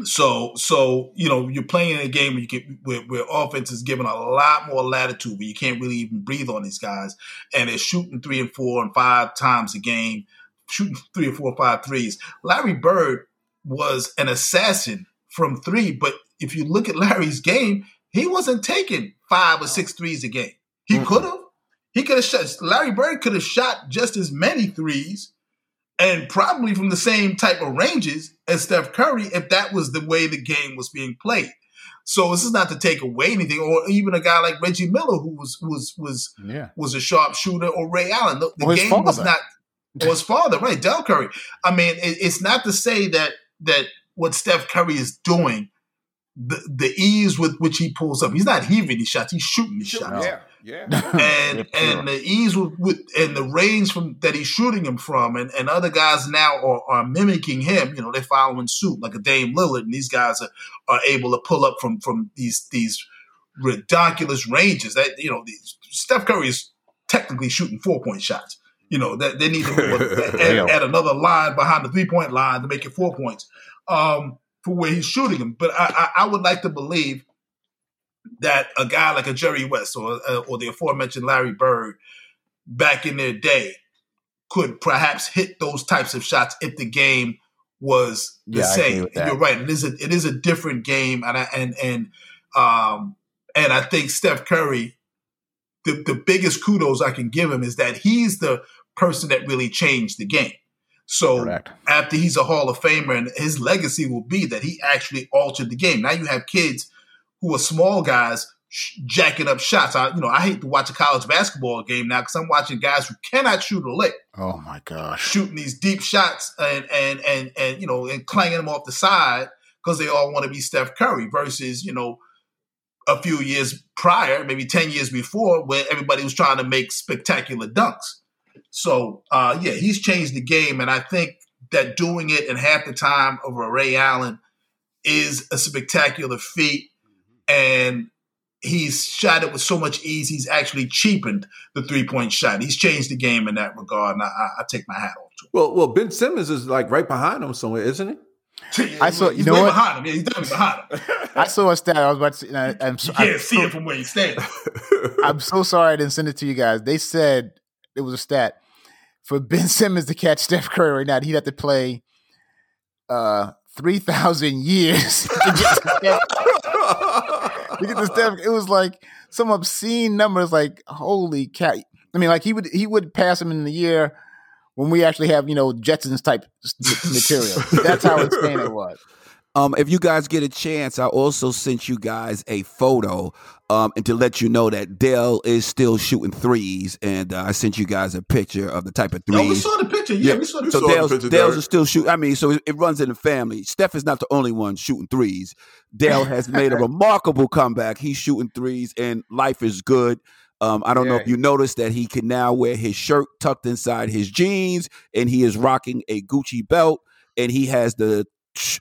So, so you know, you're playing in a game where you get where, where offense is given a lot more latitude, where you can't really even breathe on these guys, and they're shooting three and four and five times a game, shooting three or four or five threes. Larry Bird was an assassin from three, but if you look at Larry's game, he wasn't taking five or six threes a game. He mm-hmm. could have. He could have shot. Larry Bird could have shot just as many threes and probably from the same type of ranges as Steph Curry if that was the way the game was being played. So this is not to take away anything, or even a guy like Reggie Miller who was was was yeah. was a sharp shooter, or Ray Allen. The, the game father. was not. Or his father, right? Del Curry. I mean, it, it's not to say that that what Steph Curry is doing, the the ease with which he pulls up. He's not heaving these shots; he's shooting these shots. Yeah. Yeah, [laughs] and and the ease with, with, and the range from that he's shooting him from, and, and other guys now are, are mimicking him. You know, they're following suit like a Dame Lillard, and these guys are, are able to pull up from from these these ridiculous ranges. That you know, these, Steph Curry is technically shooting four point shots. You know that they need to [laughs] add, add, another line behind the three point line to make it four points um, for where he's shooting them. But I, I, I would like to believe that a guy like a Jerry West or uh, or the aforementioned Larry Bird back in their day could perhaps hit those types of shots if the game was the yeah, same. You're right; it is a it is a different game, and I, and and um and I think Steph Curry, the the biggest kudos I can give him is that he's the person that really changed the game. So Correct. after he's a Hall of Famer, and his legacy will be that he actually altered the game. Now you have kids who are small guys jacking up shots. I, you know, I hate to watch a college basketball game now because I'm watching guys who cannot shoot a lick. Oh my gosh, shooting these deep shots and and and and you know and clanging them off the side because they all want to be Steph Curry versus you know a few years prior, maybe ten years before, where everybody was trying to make spectacular dunks. So uh, yeah, he's changed the game, and I think that doing it in half the time of a Ray Allen is a spectacular feat and he's shot it with so much ease. He's actually cheapened the three point shot. He's changed the game in that regard, and I, I, take my hat off to him. Well, well, Ben Simmons is like right behind him somewhere, isn't he? I saw. You know what? Behind him. Yeah, he's definitely behind him. [laughs] I saw a stat. I was about to. Say, I, am so, you can't I'm see so, it from where he's standing. [laughs] I'm so sorry I didn't send it to you guys. They said it was a stat for Ben Simmons to catch Steph Curry right now. He'd have to play uh, three thousand years [laughs] to get Look at the Steph. It was like some obscene numbers. Like holy cat. I mean, like he would he would pass him in the year when we actually have you know Jetsons type material. That's how insane it was. [laughs] Um, if you guys get a chance, I also sent you guys a photo um, and to let you know that Del is still shooting threes. And uh, I sent you guys a picture of the type of threes. Oh, we saw the picture. Yeah, yeah. we saw the, so saw Del's, the picture. Del's are still shooting. I mean, so it, it, runs in the family. Steph is not the only one shooting threes. Del has made a [laughs] remarkable comeback. He's shooting threes, and life is good. Um, I don't yeah. know if you noticed that he can now wear his shirt tucked inside his jeans, and he is rocking a Gucci belt, and he has the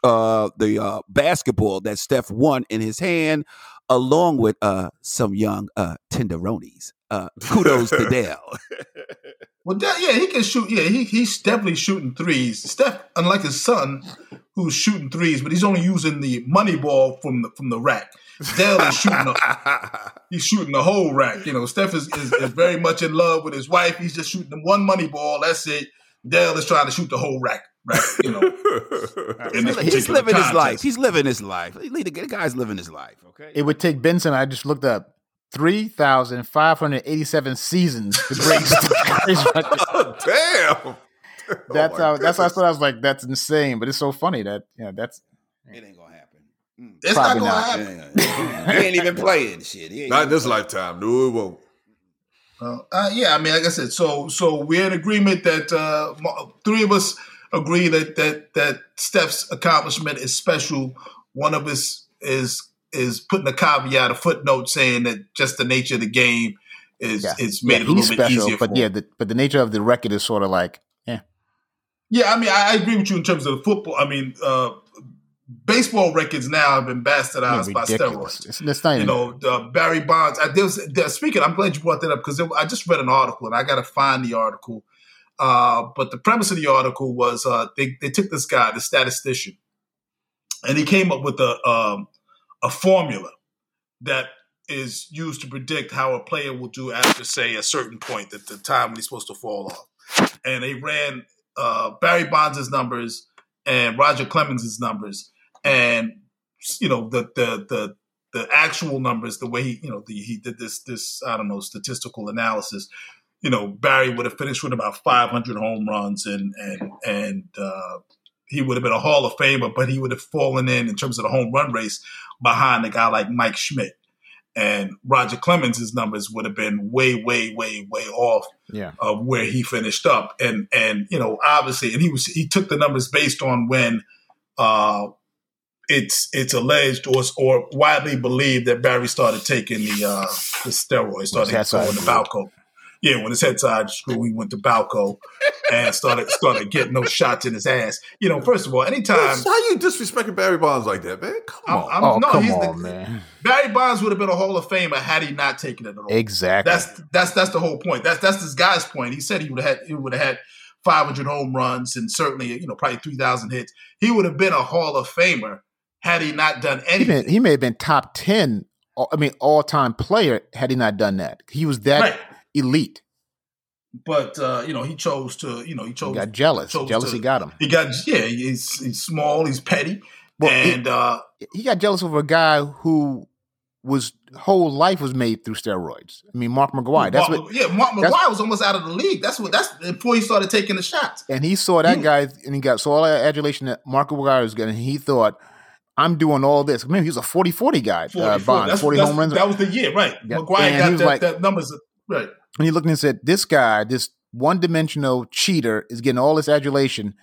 uh, the uh, basketball that Steph won in his hand, along with uh, some young uh, tenderonis. Uh, kudos to [laughs] Del. well, Del, yeah, he can shoot. Yeah, he, he's definitely shooting threes. Steph, unlike his son, who's shooting threes, but he's only using the money ball from the from the rack. Del is shooting. A, [laughs] he's shooting the whole rack. You know, Steph is, is, is very much in love with his wife. He's just shooting the one money ball. That's it. Del is trying to shoot the whole rack right? You know, [laughs] he's living his life. He's living his life. The guy's living his life. Okay. It would take Benson. I just looked up three thousand five hundred eighty-seven seasons to break. [laughs] oh, damn. [laughs] That's oh how. Goodness. That's how I thought. I was like, that's insane. But it's so funny that yeah, that's it ain't gonna happen. It's Probably not going to happen. Yeah. he ain't even playing shit. Not this lifetime. No, it won't. Uh, uh, yeah, I mean, like I said, so so we're in agreement that uh, three of us agree that that that Steph's accomplishment is special. One of us is is putting a caveat, a footnote saying that just the nature of the game is yeah. it's made yeah, it a little bit easier. But yeah, the, but the nature of the record is sort of like, yeah. Yeah, I mean, I, I agree with you in terms of the football. I mean, uh, baseball records now have been bastardized yeah, by steroids. It's, it's not you know, Barry Bonds. I, there was, there, speaking, I'm glad you brought that up because I just read an article and I got to find the article. Uh, but the premise of the article was uh, they they took this guy, the statistician, and he came up with a um, a formula that is used to predict how a player will do after, say, a certain point at the time when he's supposed to fall off. And they ran uh, Barry Bonds' numbers and Roger Clemens' numbers, and you know the the the the actual numbers, the way he you know the, he did this this I don't know statistical analysis. You know Barry would have finished with about 500 home runs, and and and uh, he would have been a Hall of Famer, but he would have fallen in in terms of the home run race behind a guy like Mike Schmidt. And Roger Clemens' numbers would have been way, way, way, way off yeah. of where he finished up. And and you know, obviously, and he was he took the numbers based on when uh, it's it's alleged or or widely believed that Barry started taking the uh, the steroids, started going the Balco yeah, when his head side screw, he went to Balco and started started getting those shots in his ass. You know, first of all, anytime how you disrespecting Barry Bonds like that, man? Come on, I'm, I'm, oh, no, come on, the, man. Barry Bonds would have been a Hall of Famer had he not taken it at all. Exactly. That's that's that's the whole point. That's that's this guy's point. He said he would have had he would have had 500 home runs and certainly you know probably 3,000 hits. He would have been a Hall of Famer had he not done anything. He may, he may have been top 10 I mean, all time player had he not done that. He was that right elite. But uh, you know, he chose to. You know, he chose. He got jealous. Jealousy to, got him. He got yeah. He's he's small. He's petty. Well, and he, uh, he got jealous over a guy who was whole life was made through steroids. I mean, Mark McGwire. That's Mark, what. Yeah, Mark McGwire was almost out of the league. That's what. That's before he started taking the shots. And he saw that guy, and he got saw all that adulation that Mark McGwire was getting. he thought, I'm doing all this. Man, he was a 40 40 guy. 40, uh, Bond, 40 home runs. That was the year, right? Yeah. McGwire got that, that numbers, right. And he looked and said, This guy, this one dimensional cheater, is getting all this adulation.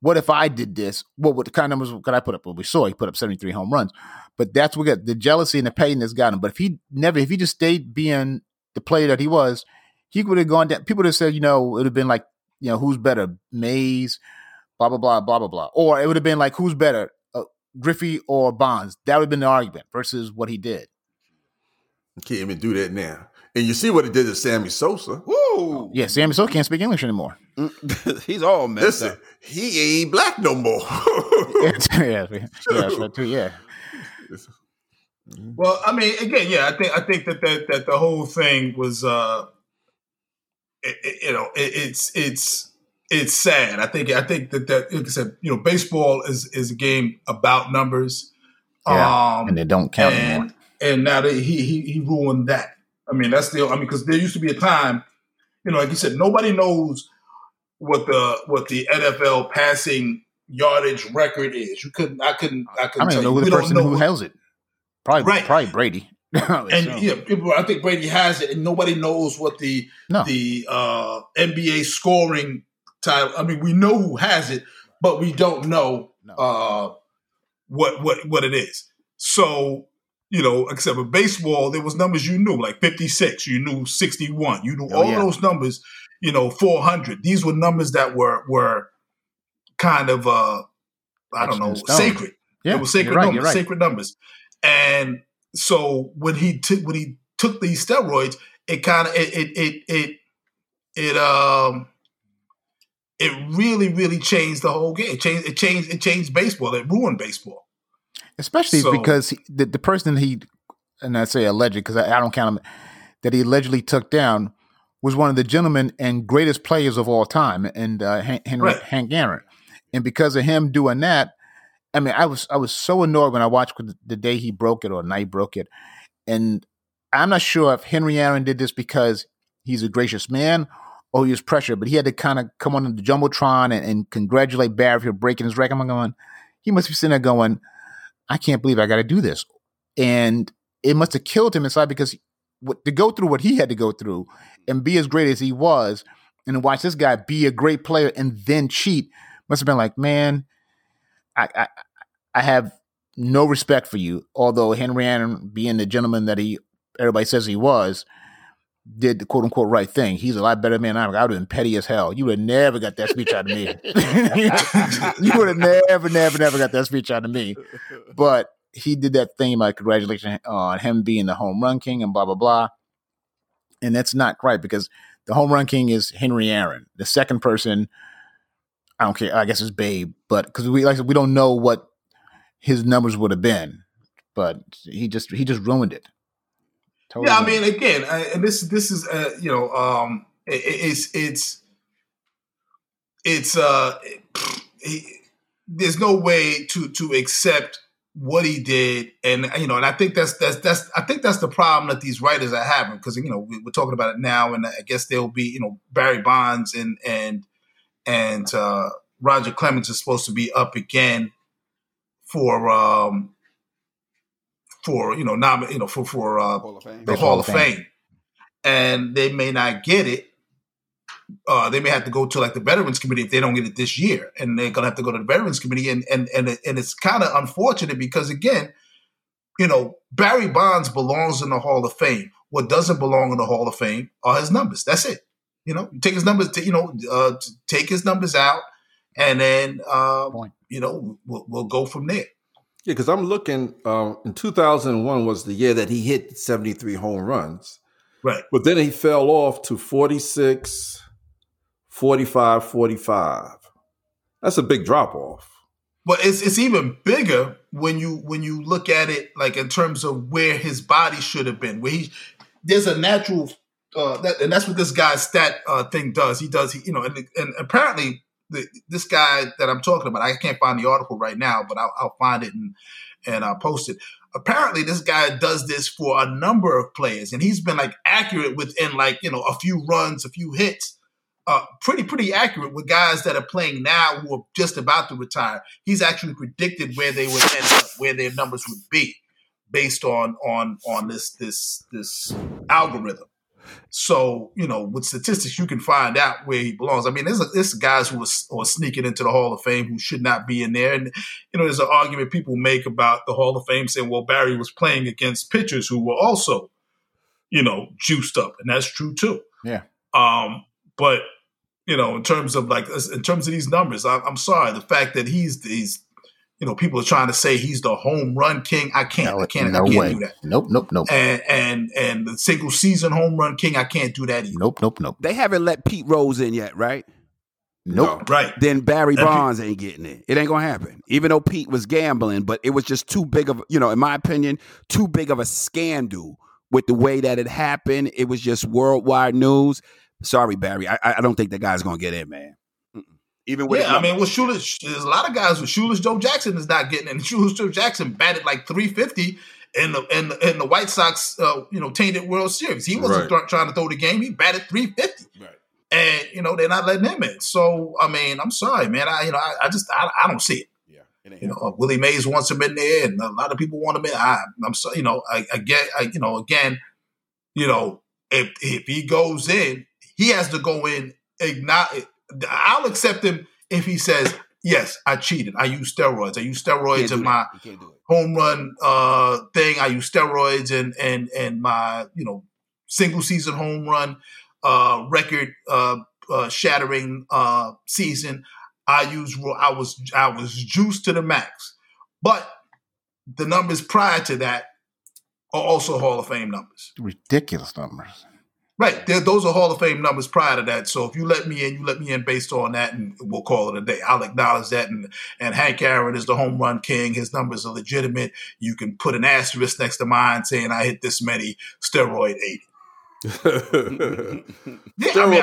What if I did this? What would the kind of numbers could I put up? Well, we saw he put up 73 home runs. But that's what got the jealousy and the pettiness got him. But if he never, if he just stayed being the player that he was, he would have gone down. People would have said, you know, it would have been like, you know, who's better, Mays, blah blah blah blah blah blah, or it would have been like, who's better, uh, Griffey or Bonds? That would have been the argument versus what he did. Can't even do that now. And you see what he did to Sammy Sosa. Woo! Yeah, Sammy Sosa can't speak English anymore. [laughs] He's all messed Listen, up. He ain't black no more. [laughs] [laughs] yeah, yeah, yeah, too, yeah. Well, I mean, again, yeah, I think I think that that, that the whole thing was, uh, it, it, you know, it, it's it's it's sad. I think I think that that like I said, you know, baseball is is a game about numbers. Yeah, um, and they don't count and, anymore. And now that he he he ruined that. I mean, that's the. I mean, because there used to be a time, you know, like you said, nobody knows what the what the NFL passing yardage record is. You couldn't. I couldn't. I couldn't. I don't know who the person who has it. Probably, right. probably Brady. [laughs] and so. yeah, people. I think Brady has it, and nobody knows what the no. the uh, NBA scoring title. I mean, we know who has it, but we don't know no. uh, what what what it is. So you know, except for baseball, there was numbers you knew, like 56, you knew 61, you knew oh, all yeah. those numbers, you know, 400. These were numbers that were were kind of uh I don't know, sacred. Yeah, it was sacred right, numbers, right. sacred numbers. And so when he took when he took these steroids, it kind of it it it it it um it really really changed the whole game. It changed it changed it changed baseball. It ruined baseball especially so, because he, the the person he and I say alleged because I, I, don't count him that he allegedly took down was one of the gentlemen and greatest players of all time, and uh, Henry right. Hank Aaron, and because of him doing that, I mean, I was I was so annoyed when I watched the day he broke it or night broke it, and I'm not sure if Henry Aaron did this because he's a gracious man or he was pressured, but he had to kind of come on the jumbotron and, and congratulate Barry for breaking his record. I'm going, he must be sitting there going I can't believe I got to do this. And it must have killed him inside because to go through what he had to go through and be as great as he was and watch this guy be a great player and then cheat must have been like, man, I, I, I have no respect for you. Although Henry Aaron, being the gentleman that he everybody says he was, did the quote unquote right thing. He's a lot better man. I would have been petty as hell. You would have never got that speech out of me. [laughs] you would have never, never, never got that speech out of me. But he did that thing like congratulations on him being the home run king and blah blah blah. And that's not right because the home run king is Henry Aaron. The second person, I don't care. I guess it's Babe, but because we like we don't know what his numbers would have been, but he just he just ruined it. Totally. Yeah, I mean, again, I, and this this is uh, you know, um, it, it's it's it's uh, he, there's no way to to accept what he did, and you know, and I think that's that's that's I think that's the problem that these writers are having because you know we, are talking about it now, and I guess there'll be you know Barry Bonds and and and uh, Roger Clemens is supposed to be up again for um for you know nom- you know for for uh, Hall the Hall, Hall of Fame. Fame. and they may not get it. Uh, they may have to go to like the Veterans Committee if they don't get it this year, and they're gonna have to go to the Veterans Committee, and and and and it's kind of unfortunate because again, you know Barry Bonds belongs in the Hall of Fame. What doesn't belong in the Hall of Fame are his numbers. That's it. You know, take his numbers. You know, uh, take his numbers out, and then uh, you know we'll, we'll go from there. Yeah, because I'm looking. Um, in 2001 was the year that he hit 73 home runs. Right. But then he fell off to 46, 45, 45. That's a big drop off. But it's it's even bigger when you when you look at it like in terms of where his body should have been. Where he there's a natural uh, that, and that's what this guy's stat uh, thing does. He does, he, you know, and, and apparently the, this guy that I'm talking about, I can't find the article right now, but I'll, I'll find it and and I'll post it. Apparently, this guy does this for a number of players, and he's been like accurate within like you know a few runs, a few hits. Uh, pretty pretty accurate with guys that are playing now who are just about to retire. He's actually predicted where they would end up, where their numbers would be, based on on on this this this algorithm. So, you know, with statistics, you can find out where he belongs. I mean, there's, a, there's guys who are, are, sneaking into the Hall of Fame who should not be in there. And, you know, there's an argument people make about the Hall of Fame saying, well, Barry was playing against pitchers who were also, you know, juiced up. And that's true too. Yeah. Um, but, you know, in terms of like, in terms of these numbers, I, I'm sorry. The fact that he's, he's you know, people are trying to say he's the home run king. I can't. No, I can't. No I can't way. do that. Nope. Nope. Nope. And and and the single season home run king. I can't do that either. Nope. Nope. Nope. They haven't let Pete Rose in yet, right? Nope. No. Right. Then Barry Bonds ain't getting it. It ain't gonna happen. Even though Pete was gambling, but it was just too big of, you know, in my opinion, too big of a scandal with the way that it happened. It was just worldwide news. Sorry, Barry. I, I don't think the guy's gonna get in, man. Even with yeah, I mean, with Shoeless, there's a lot of guys with Shoeless Joe Jackson is not getting, and [laughs] Shoeless Joe Jackson batted like 350 in the in the, in the White Sox, uh, you know, tainted World Series. He wasn't right. th- trying to throw the game; he batted 350. Right. And you know they're not letting him in. So I mean, I'm sorry, man. I you know I, I just I, I don't see it. Yeah, you know, Willie Mays wants him in there, and a lot of people want him in. I, am so you know I, I get I, you know again, you know if if he goes in, he has to go in acknowledge I'll accept him if he says, "Yes, I cheated. I used steroids. I used steroids in my home run uh, thing. I used steroids and and and my you know single season home run uh, record uh, uh shattering uh, season. I used I was I was juiced to the max, but the numbers prior to that are also Hall of Fame numbers. Ridiculous numbers. Right. those are Hall of Fame numbers prior to that. So if you let me in, you let me in based on that, and we'll call it a day. I'll acknowledge that. And, and Hank Aaron is the home run king. His numbers are legitimate. You can put an asterisk next to mine saying I hit this many steroid 80. [laughs] yeah, Steroids. I mean,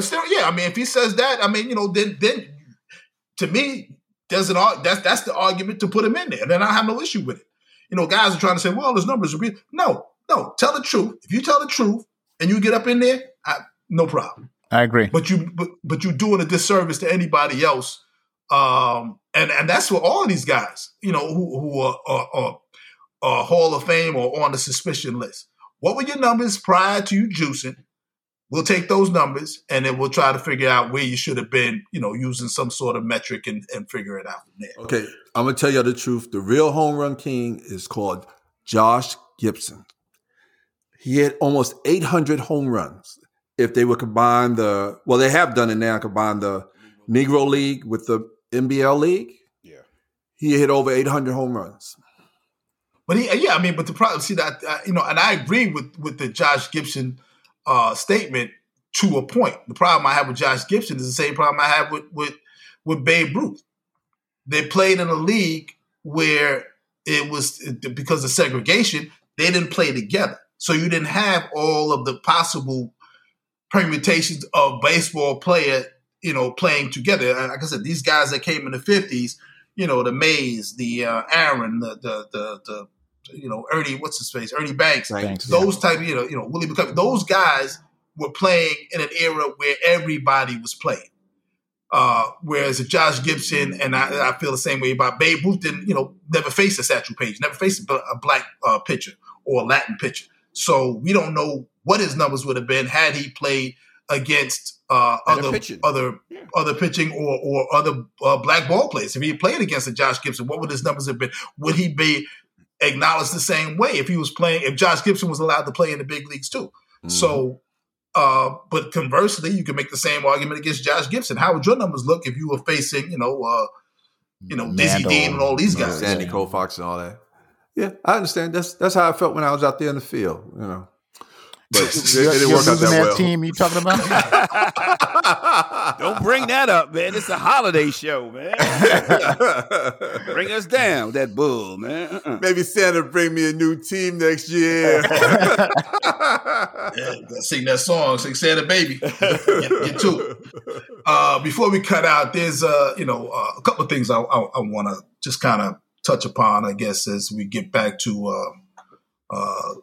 steroid, yeah, I mean, if he says that, I mean, you know, then then to me, there's an that's that's the argument to put him in there. And then I have no issue with it. You know, guys are trying to say, well, his numbers are real. No, no, tell the truth. If you tell the truth and you get up in there, I, no problem. I agree. But you but, but you're doing a disservice to anybody else Um, and and that's what all of these guys, you know, who who are, are, are, are Hall of Fame or on the suspicion list. What were your numbers prior to you juicing? We'll take those numbers and then we'll try to figure out where you should have been, you know, using some sort of metric and, and figure it out from there. Okay, I'm gonna tell you the truth. The real home run king is called Josh Gibson. He had almost 800 home runs. If they would combine the, well, they have done it now, combine the Negro League with the NBL League. Yeah. He hit over 800 home runs. But he, yeah, I mean, but the problem, see that, uh, you know, and I agree with with the Josh Gibson uh, statement to a point. The problem I have with Josh Gibson is the same problem I have with with with Babe Ruth. They played in a league where it was because of segregation. They didn't play together, so you didn't have all of the possible permutations of baseball player, you know, playing together. Like I said, these guys that came in the fifties, you know, the Mays, the uh, Aaron, the the the, the you know Ernie, what's his face, Ernie Banks, Banks those yeah. type, you know, you know Willie McCovey, those guys were playing in an era where everybody was playing. Uh, whereas Josh Gibson and I, I, feel the same way about Babe Ruth didn't, you know, never faced a Satchel Paige, never faced a, a black uh, pitcher or a Latin pitcher. So we don't know what his numbers would have been had he played against uh, other pitching. other yeah. other pitching or or other uh, black ball players. If he played against a Josh Gibson, what would his numbers have been? Would he be acknowledged the same way if he was playing? If Josh Gibson was allowed to play in the big leagues too? Mm-hmm. So. Uh, but conversely, you can make the same argument against Josh Gibson. How would your numbers look if you were facing, you know, uh, you know, Dizzy Dean and all these guys, Sandy Koufax and all that? Yeah, I understand. That's that's how I felt when I was out there in the field. You know, but [laughs] it, it didn't work out that, that well. Team you talking about? [laughs] Don't bring that up, man. It's a holiday show, man. bring us down, that bull, man. Uh-uh. Maybe Santa bring me a new team next year. [laughs] yeah, sing that song, sing Santa Baby. Get, get to it. Uh, before we cut out, there's uh, you know uh, a couple of things I, I, I want to just kind of touch upon, I guess, as we get back to uh, uh,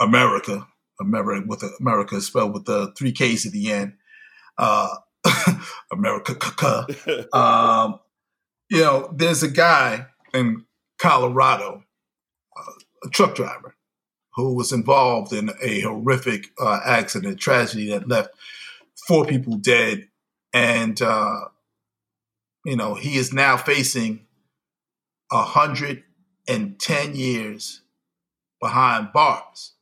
America. America with America spelled with the three K's at the end. Uh, [laughs] America, [laughs] um, you know, there's a guy in Colorado, uh, a truck driver, who was involved in a horrific uh, accident, tragedy that left four people dead, and uh, you know he is now facing 110 years behind bars.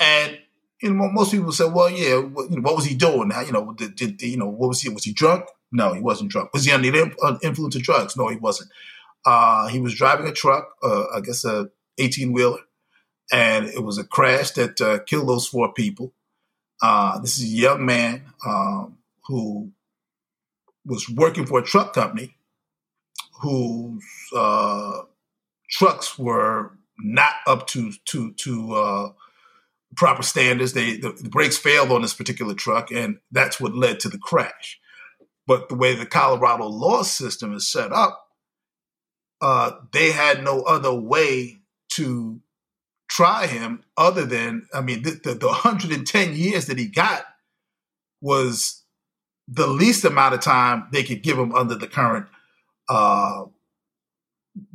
And you know, most people say, "Well, yeah, what, you know, what was he doing? How, you know, did, did, you know, what was he? Was he drunk? No, he wasn't drunk. Was he under the influence of drugs? No, he wasn't. Uh, he was driving a truck, uh, I guess a 18 wheeler, and it was a crash that uh, killed those four people. Uh, this is a young man um, who was working for a truck company whose uh, trucks were not up to to to uh, proper standards. They the, the, brakes failed on this particular truck, and that's what led to the crash. But the way the Colorado law system is set up, uh, they had no other way to try him other than I mean the, the, the 110 years that he got was the least amount of time they could give him under the current uh,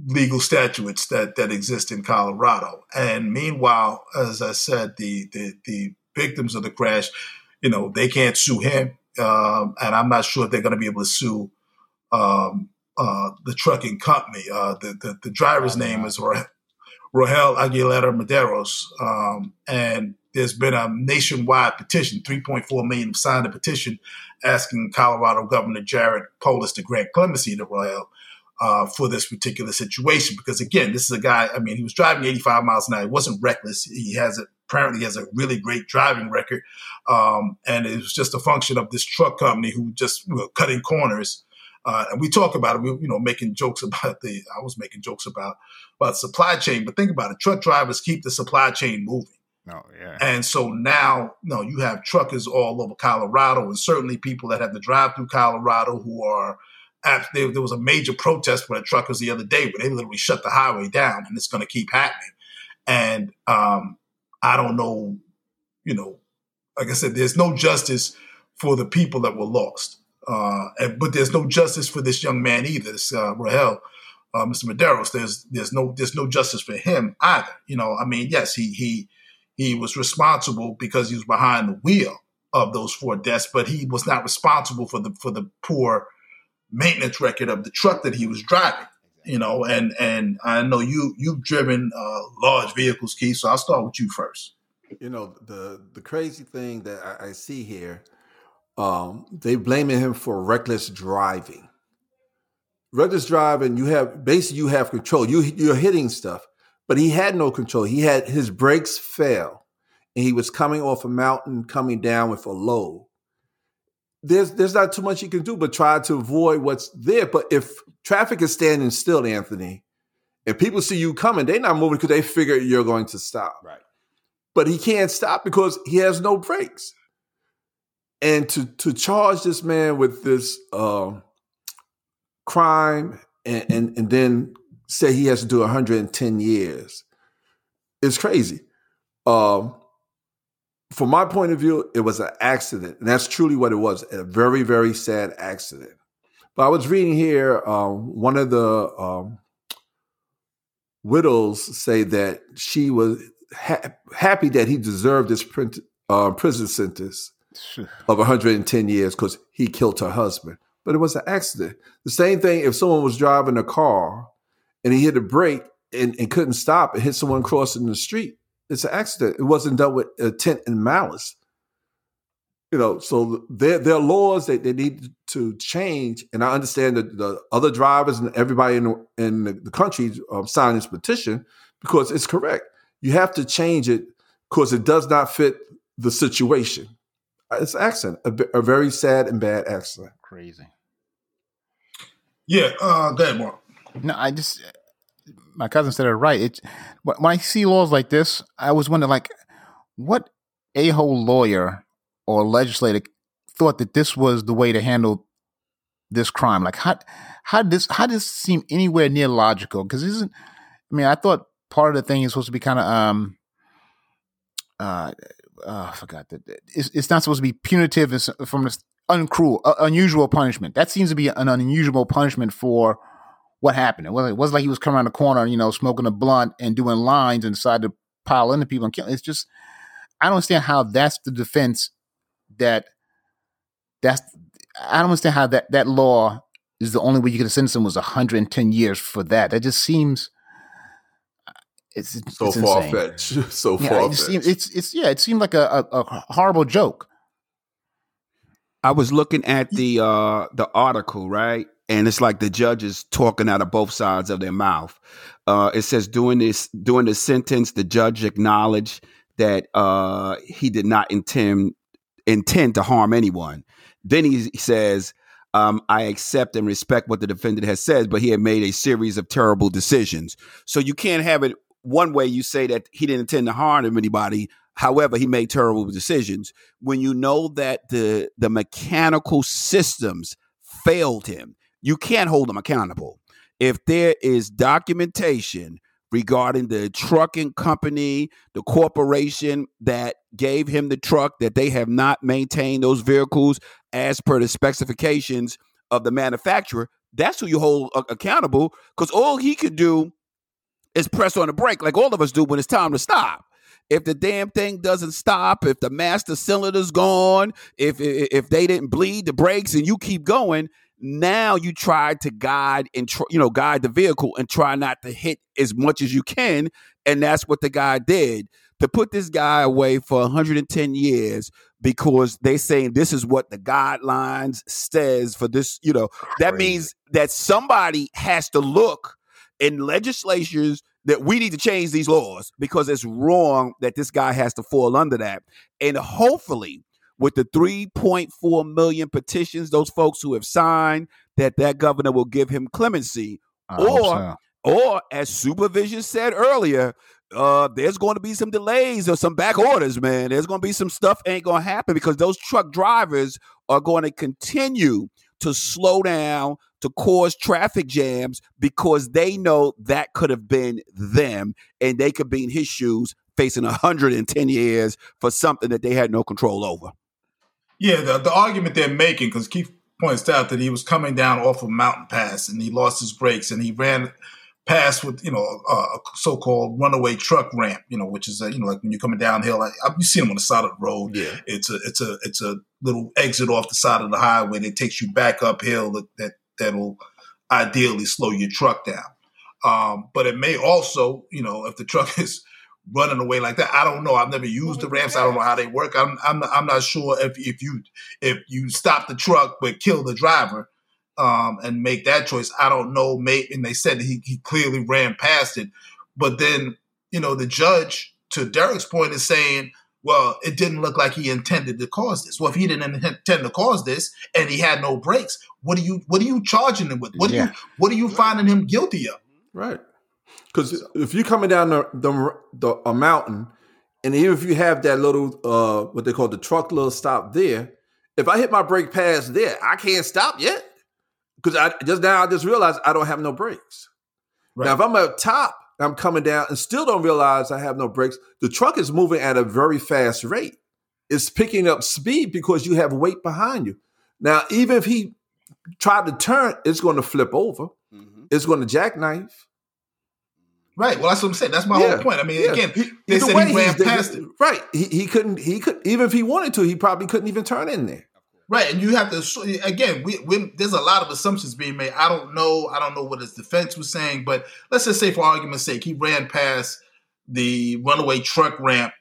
legal statutes that that exist in Colorado. And meanwhile, as I said, the the, the victims of the crash, you know, they can't sue him, um, and I'm not sure if they're going to be able to sue um, uh, the trucking company. Uh, the, the, the driver's name is Rogel Aguilera Mederos, um, and there's been a nationwide petition, 3.4 million have signed a petition asking Colorado Governor Jared Polis to grant clemency to Rogel uh, for this particular situation. Because again, this is a guy. I mean, he was driving 85 miles an hour. He wasn't reckless. He has a, apparently has a really great driving record, um, and it was just a function of this truck company who just know, cutting corners. Uh, and we talk about it. We, you know, making jokes [laughs] about the. I was making jokes about about supply chain, but think about it. Truck drivers keep the supply chain moving. Oh yeah. And so now, know, you have truckers all over Colorado, and certainly people that have to drive through Colorado who are there, there was a major protest for the truckers the other day where they literally shut the highway down, and it's going to keep happening. And um, I don't know, you know, like I said, there's no justice for the people that were lost. Uh, and, but there's no justice for this young man either. This uh, Rahel, uh, Mr. Mederos. There's there's no there's no justice for him either. You know, I mean, yes, he he he was responsible because he was behind the wheel of those four deaths, but he was not responsible for the for the poor maintenance record of the truck that he was driving. You know, and and I know you you've driven uh, large vehicles, Keith. So I'll start with you first. You know the the crazy thing that I, I see here, um, they blaming him for reckless driving. Reckless driving, you have basically you have control. You you're hitting stuff, but he had no control. He had his brakes fail, and he was coming off a mountain, coming down with a load there's there's not too much you can do but try to avoid what's there. But if traffic is standing still, Anthony, and people see you coming, they're not moving because they figure you're going to stop. Right. But he can't stop because he has no brakes. And to to charge this man with this uh, crime and, and and then say he has to do 110 years It's crazy. Um, from my point of view, it was an accident. And that's truly what it was a very, very sad accident. But I was reading here, um, one of the um, widows say that she was ha- happy that he deserved this print, uh, prison sentence [laughs] of 110 years because he killed her husband. But it was an accident. The same thing if someone was driving a car and he hit a brake and, and couldn't stop and hit someone crossing the street it's an accident. It wasn't done with intent and malice. You know, so there, there are laws that they need to change. And I understand that the other drivers and everybody in, in the country um, signed this petition because it's correct. You have to change it because it does not fit the situation. It's accident, a, a very sad and bad accident. Crazy. Yeah, uh, go ahead, Mark. No, I just my cousin said it right. It when I see laws like this, I always wonder like what a hole lawyer or legislator thought that this was the way to handle this crime. Like how how this how does this seem anywhere near logical? Because isn't I mean I thought part of the thing is supposed to be kind of um uh, uh I forgot that it's, it's not supposed to be punitive from this uncruel uh, unusual punishment. That seems to be an unusual punishment for what happened. It wasn't, it wasn't like he was coming around the corner, you know, smoking a blunt and doing lines and decided to pile into people and kill. It's just, I don't understand how that's the defense that that's, I don't understand how that, that law is the only way you could have sentenced him was 110 years for that. That just seems, it's, it's so far fetched. [laughs] So yeah, far fetched. It's, it's, yeah, it seemed like a, a, a horrible joke. I was looking at the uh the article, right? And it's like the judge is talking out of both sides of their mouth. Uh, it says during this during the sentence, the judge acknowledged that uh, he did not intend intend to harm anyone. Then he says, um, "I accept and respect what the defendant has said, but he had made a series of terrible decisions. So you can't have it one way. You say that he didn't intend to harm anybody." However, he made terrible decisions. When you know that the the mechanical systems failed him, you can't hold them accountable. If there is documentation regarding the trucking company, the corporation that gave him the truck, that they have not maintained those vehicles as per the specifications of the manufacturer, that's who you hold accountable because all he could do is press on the brake like all of us do when it's time to stop. If the damn thing doesn't stop, if the master cylinder's gone, if if they didn't bleed the brakes and you keep going, now you try to guide and tr- you know guide the vehicle and try not to hit as much as you can, and that's what the guy did to put this guy away for 110 years because they saying this is what the guidelines says for this you know Crazy. that means that somebody has to look in legislatures that we need to change these laws because it's wrong that this guy has to fall under that and hopefully with the 3.4 million petitions, those folks who have signed that that governor will give him clemency. I or, or as supervision said earlier, uh, there's going to be some delays or some back orders, man. There's going to be some stuff ain't going to happen because those truck drivers are going to continue to slow down, to cause traffic jams because they know that could have been them and they could be in his shoes facing 110 years for something that they had no control over. Yeah, the, the argument they're making, because Keith points out that he was coming down off a Mountain Pass and he lost his brakes and he ran past with you know a so-called runaway truck ramp, you know, which is a, you know like when you're coming downhill, like, you see them on the side of the road. Yeah, it's a it's a it's a little exit off the side of the highway that takes you back uphill that that that'll ideally slow your truck down. Um, but it may also, you know, if the truck [laughs] is running away like that. I don't know. I've never used the ramps. I don't know how they work. I'm I'm I'm not sure if if you if you stop the truck but kill the driver um, and make that choice. I don't know. Maybe and they said he he clearly ran past it, but then you know the judge to Derek's point is saying. Well, it didn't look like he intended to cause this. Well, if he didn't intend to cause this and he had no brakes, what are you what are you charging him with? What yeah. are you what are you finding him guilty of? Right. Because if you're coming down the, the, the a mountain, and even if you have that little uh what they call the truck little stop there, if I hit my brake pads there, I can't stop yet because I just now I just realized I don't have no brakes. Right. Now if I'm up top, I'm coming down and still don't realize I have no brakes. The truck is moving at a very fast rate. It's picking up speed because you have weight behind you. Now even if he tried to turn, it's going to flip over. Mm-hmm. It's going to jackknife. Right. Well, that's what I'm saying. That's my yeah. whole point. I mean, yeah. again, they Either said way, he ran past it. Right. He, he couldn't. He could even if he wanted to. He probably couldn't even turn in there. Right. And you have to again. We, we, there's a lot of assumptions being made. I don't know. I don't know what his defense was saying, but let's just say, for argument's sake, he ran past the runaway truck ramp.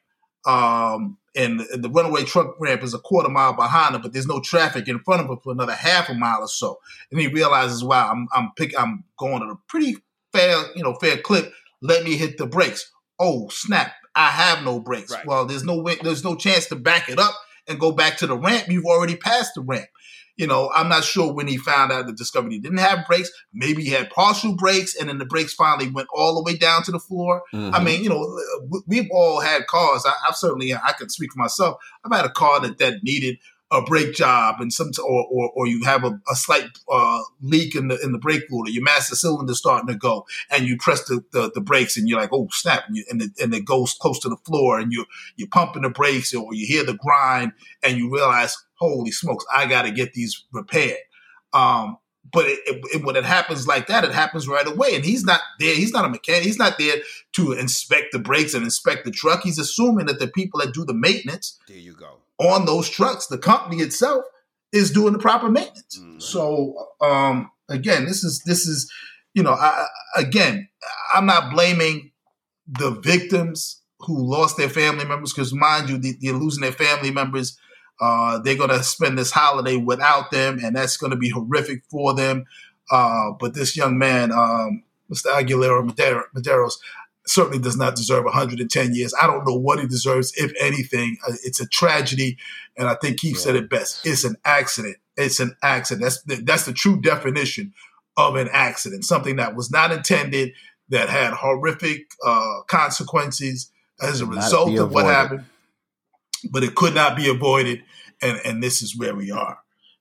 Um, and the, the runaway truck ramp is a quarter mile behind him, but there's no traffic in front of him for another half a mile or so. And he realizes, wow, I'm I'm pick, I'm going at a pretty fair, you know, fair clip let me hit the brakes. Oh, snap. I have no brakes. Right. Well, there's no way, there's no chance to back it up and go back to the ramp. You've already passed the ramp. You know, I'm not sure when he found out the discovery he didn't have brakes. Maybe he had partial brakes, and then the brakes finally went all the way down to the floor. Mm-hmm. I mean, you know, we've all had cars. I, have certainly, I can speak for myself. I've had a car that that needed a brake job and some or or, or you have a, a slight uh, leak in the in the brake fluid, your master cylinder starting to go, and you press the, the, the brakes and you're like, oh snap, and, you, and, it, and it goes close to the floor, and you you're pumping the brakes or you hear the grind, and you realize, holy smokes, I got to get these repaired. Um, but it, it, when it happens like that, it happens right away. And he's not there. He's not a mechanic. He's not there to inspect the brakes and inspect the truck. He's assuming that the people that do the maintenance. There you go on those trucks. The company itself is doing the proper maintenance. Mm-hmm. So um, again, this is this is you know I, again I'm not blaming the victims who lost their family members because mind you they're losing their family members. Uh, they're going to spend this holiday without them, and that's going to be horrific for them. Uh, but this young man, um, Mr. Aguilera Mederos, certainly does not deserve 110 years. I don't know what he deserves, if anything. Uh, it's a tragedy, and I think Keith yeah. said it best. It's an accident. It's an accident. That's the, that's the true definition of an accident. Something that was not intended, that had horrific uh, consequences as a result of what happened, but it could not be avoided. And and this is where we are.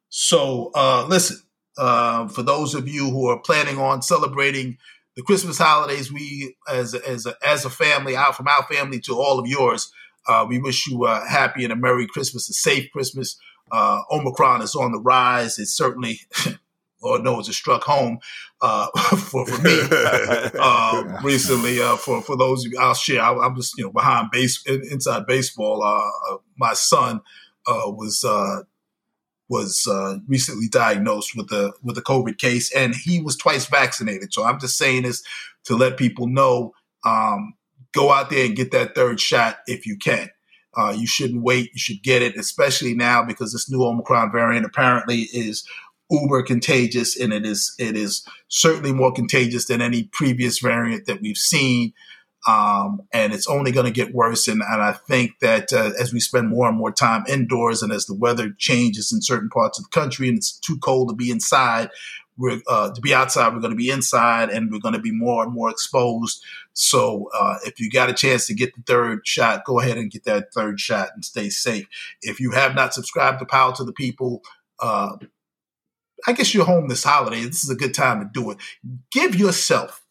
So uh, listen, uh, for those of you who are planning on celebrating the Christmas holidays, we as as a, as a family, out from our family to all of yours, uh, we wish you a happy and a merry Christmas, a safe Christmas. Uh, Omicron is on the rise. It certainly, [laughs] Lord knows, it struck home uh, [laughs] for for me [laughs] uh, recently. Uh, for for those of you, I'll share. I, am just you know behind base inside baseball. Uh, my son was was uh, recently diagnosed with a with a COVID case, and he was twice vaccinated. So I'm just saying this to let people know: um, go out there and get that third shot if you can. Uh, you shouldn't wait; you should get it, especially now because this new Omicron variant apparently is uber contagious, and it is it is certainly more contagious than any previous variant that we've seen. Um, and it's only going to get worse. And, and, I think that uh, as we spend more and more time indoors, and as the weather changes in certain parts of the country, and it's too cold to be inside, we're uh, to be outside, we're going to be inside, and we're going to be more and more exposed. So uh, if you got a chance to get the third shot, go ahead and get that third shot and stay safe. If you have not subscribed to Power to the People, uh, I guess you're home this holiday. This is a good time to do it. Give yourself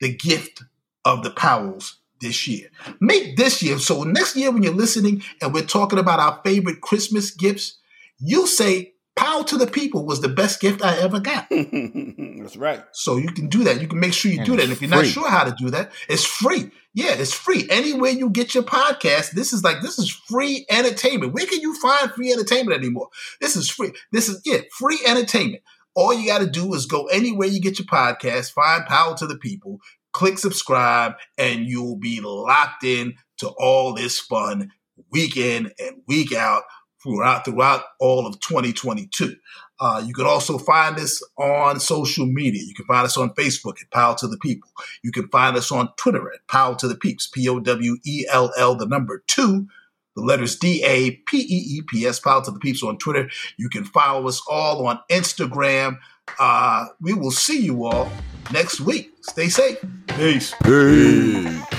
the gift of the Powells this year. Make this year, so next year when you're listening and we're talking about our favorite Christmas gifts, you say, Power to the people was the best gift I ever got. [laughs] That's right. So you can do that. You can make sure you and do that. And if you're free. not sure how to do that, it's free. Yeah, it's free. Anywhere you get your podcast, this is like this is free entertainment. Where can you find free entertainment anymore? This is free. This is yeah, free entertainment. All you got to do is go anywhere you get your podcast, find Power to the People, click subscribe, and you'll be locked in to all this fun week in and week out throughout throughout all of 2022. Uh, you can also find us on social media. You can find us on Facebook at Power to the People. You can find us on Twitter at Power to the Peeps, P O W E L L, the number two, the letters D A P E E P S, Power to the Peeps on Twitter. You can follow us all on Instagram. Uh, we will see you all next week. Stay safe. Peace. Peace.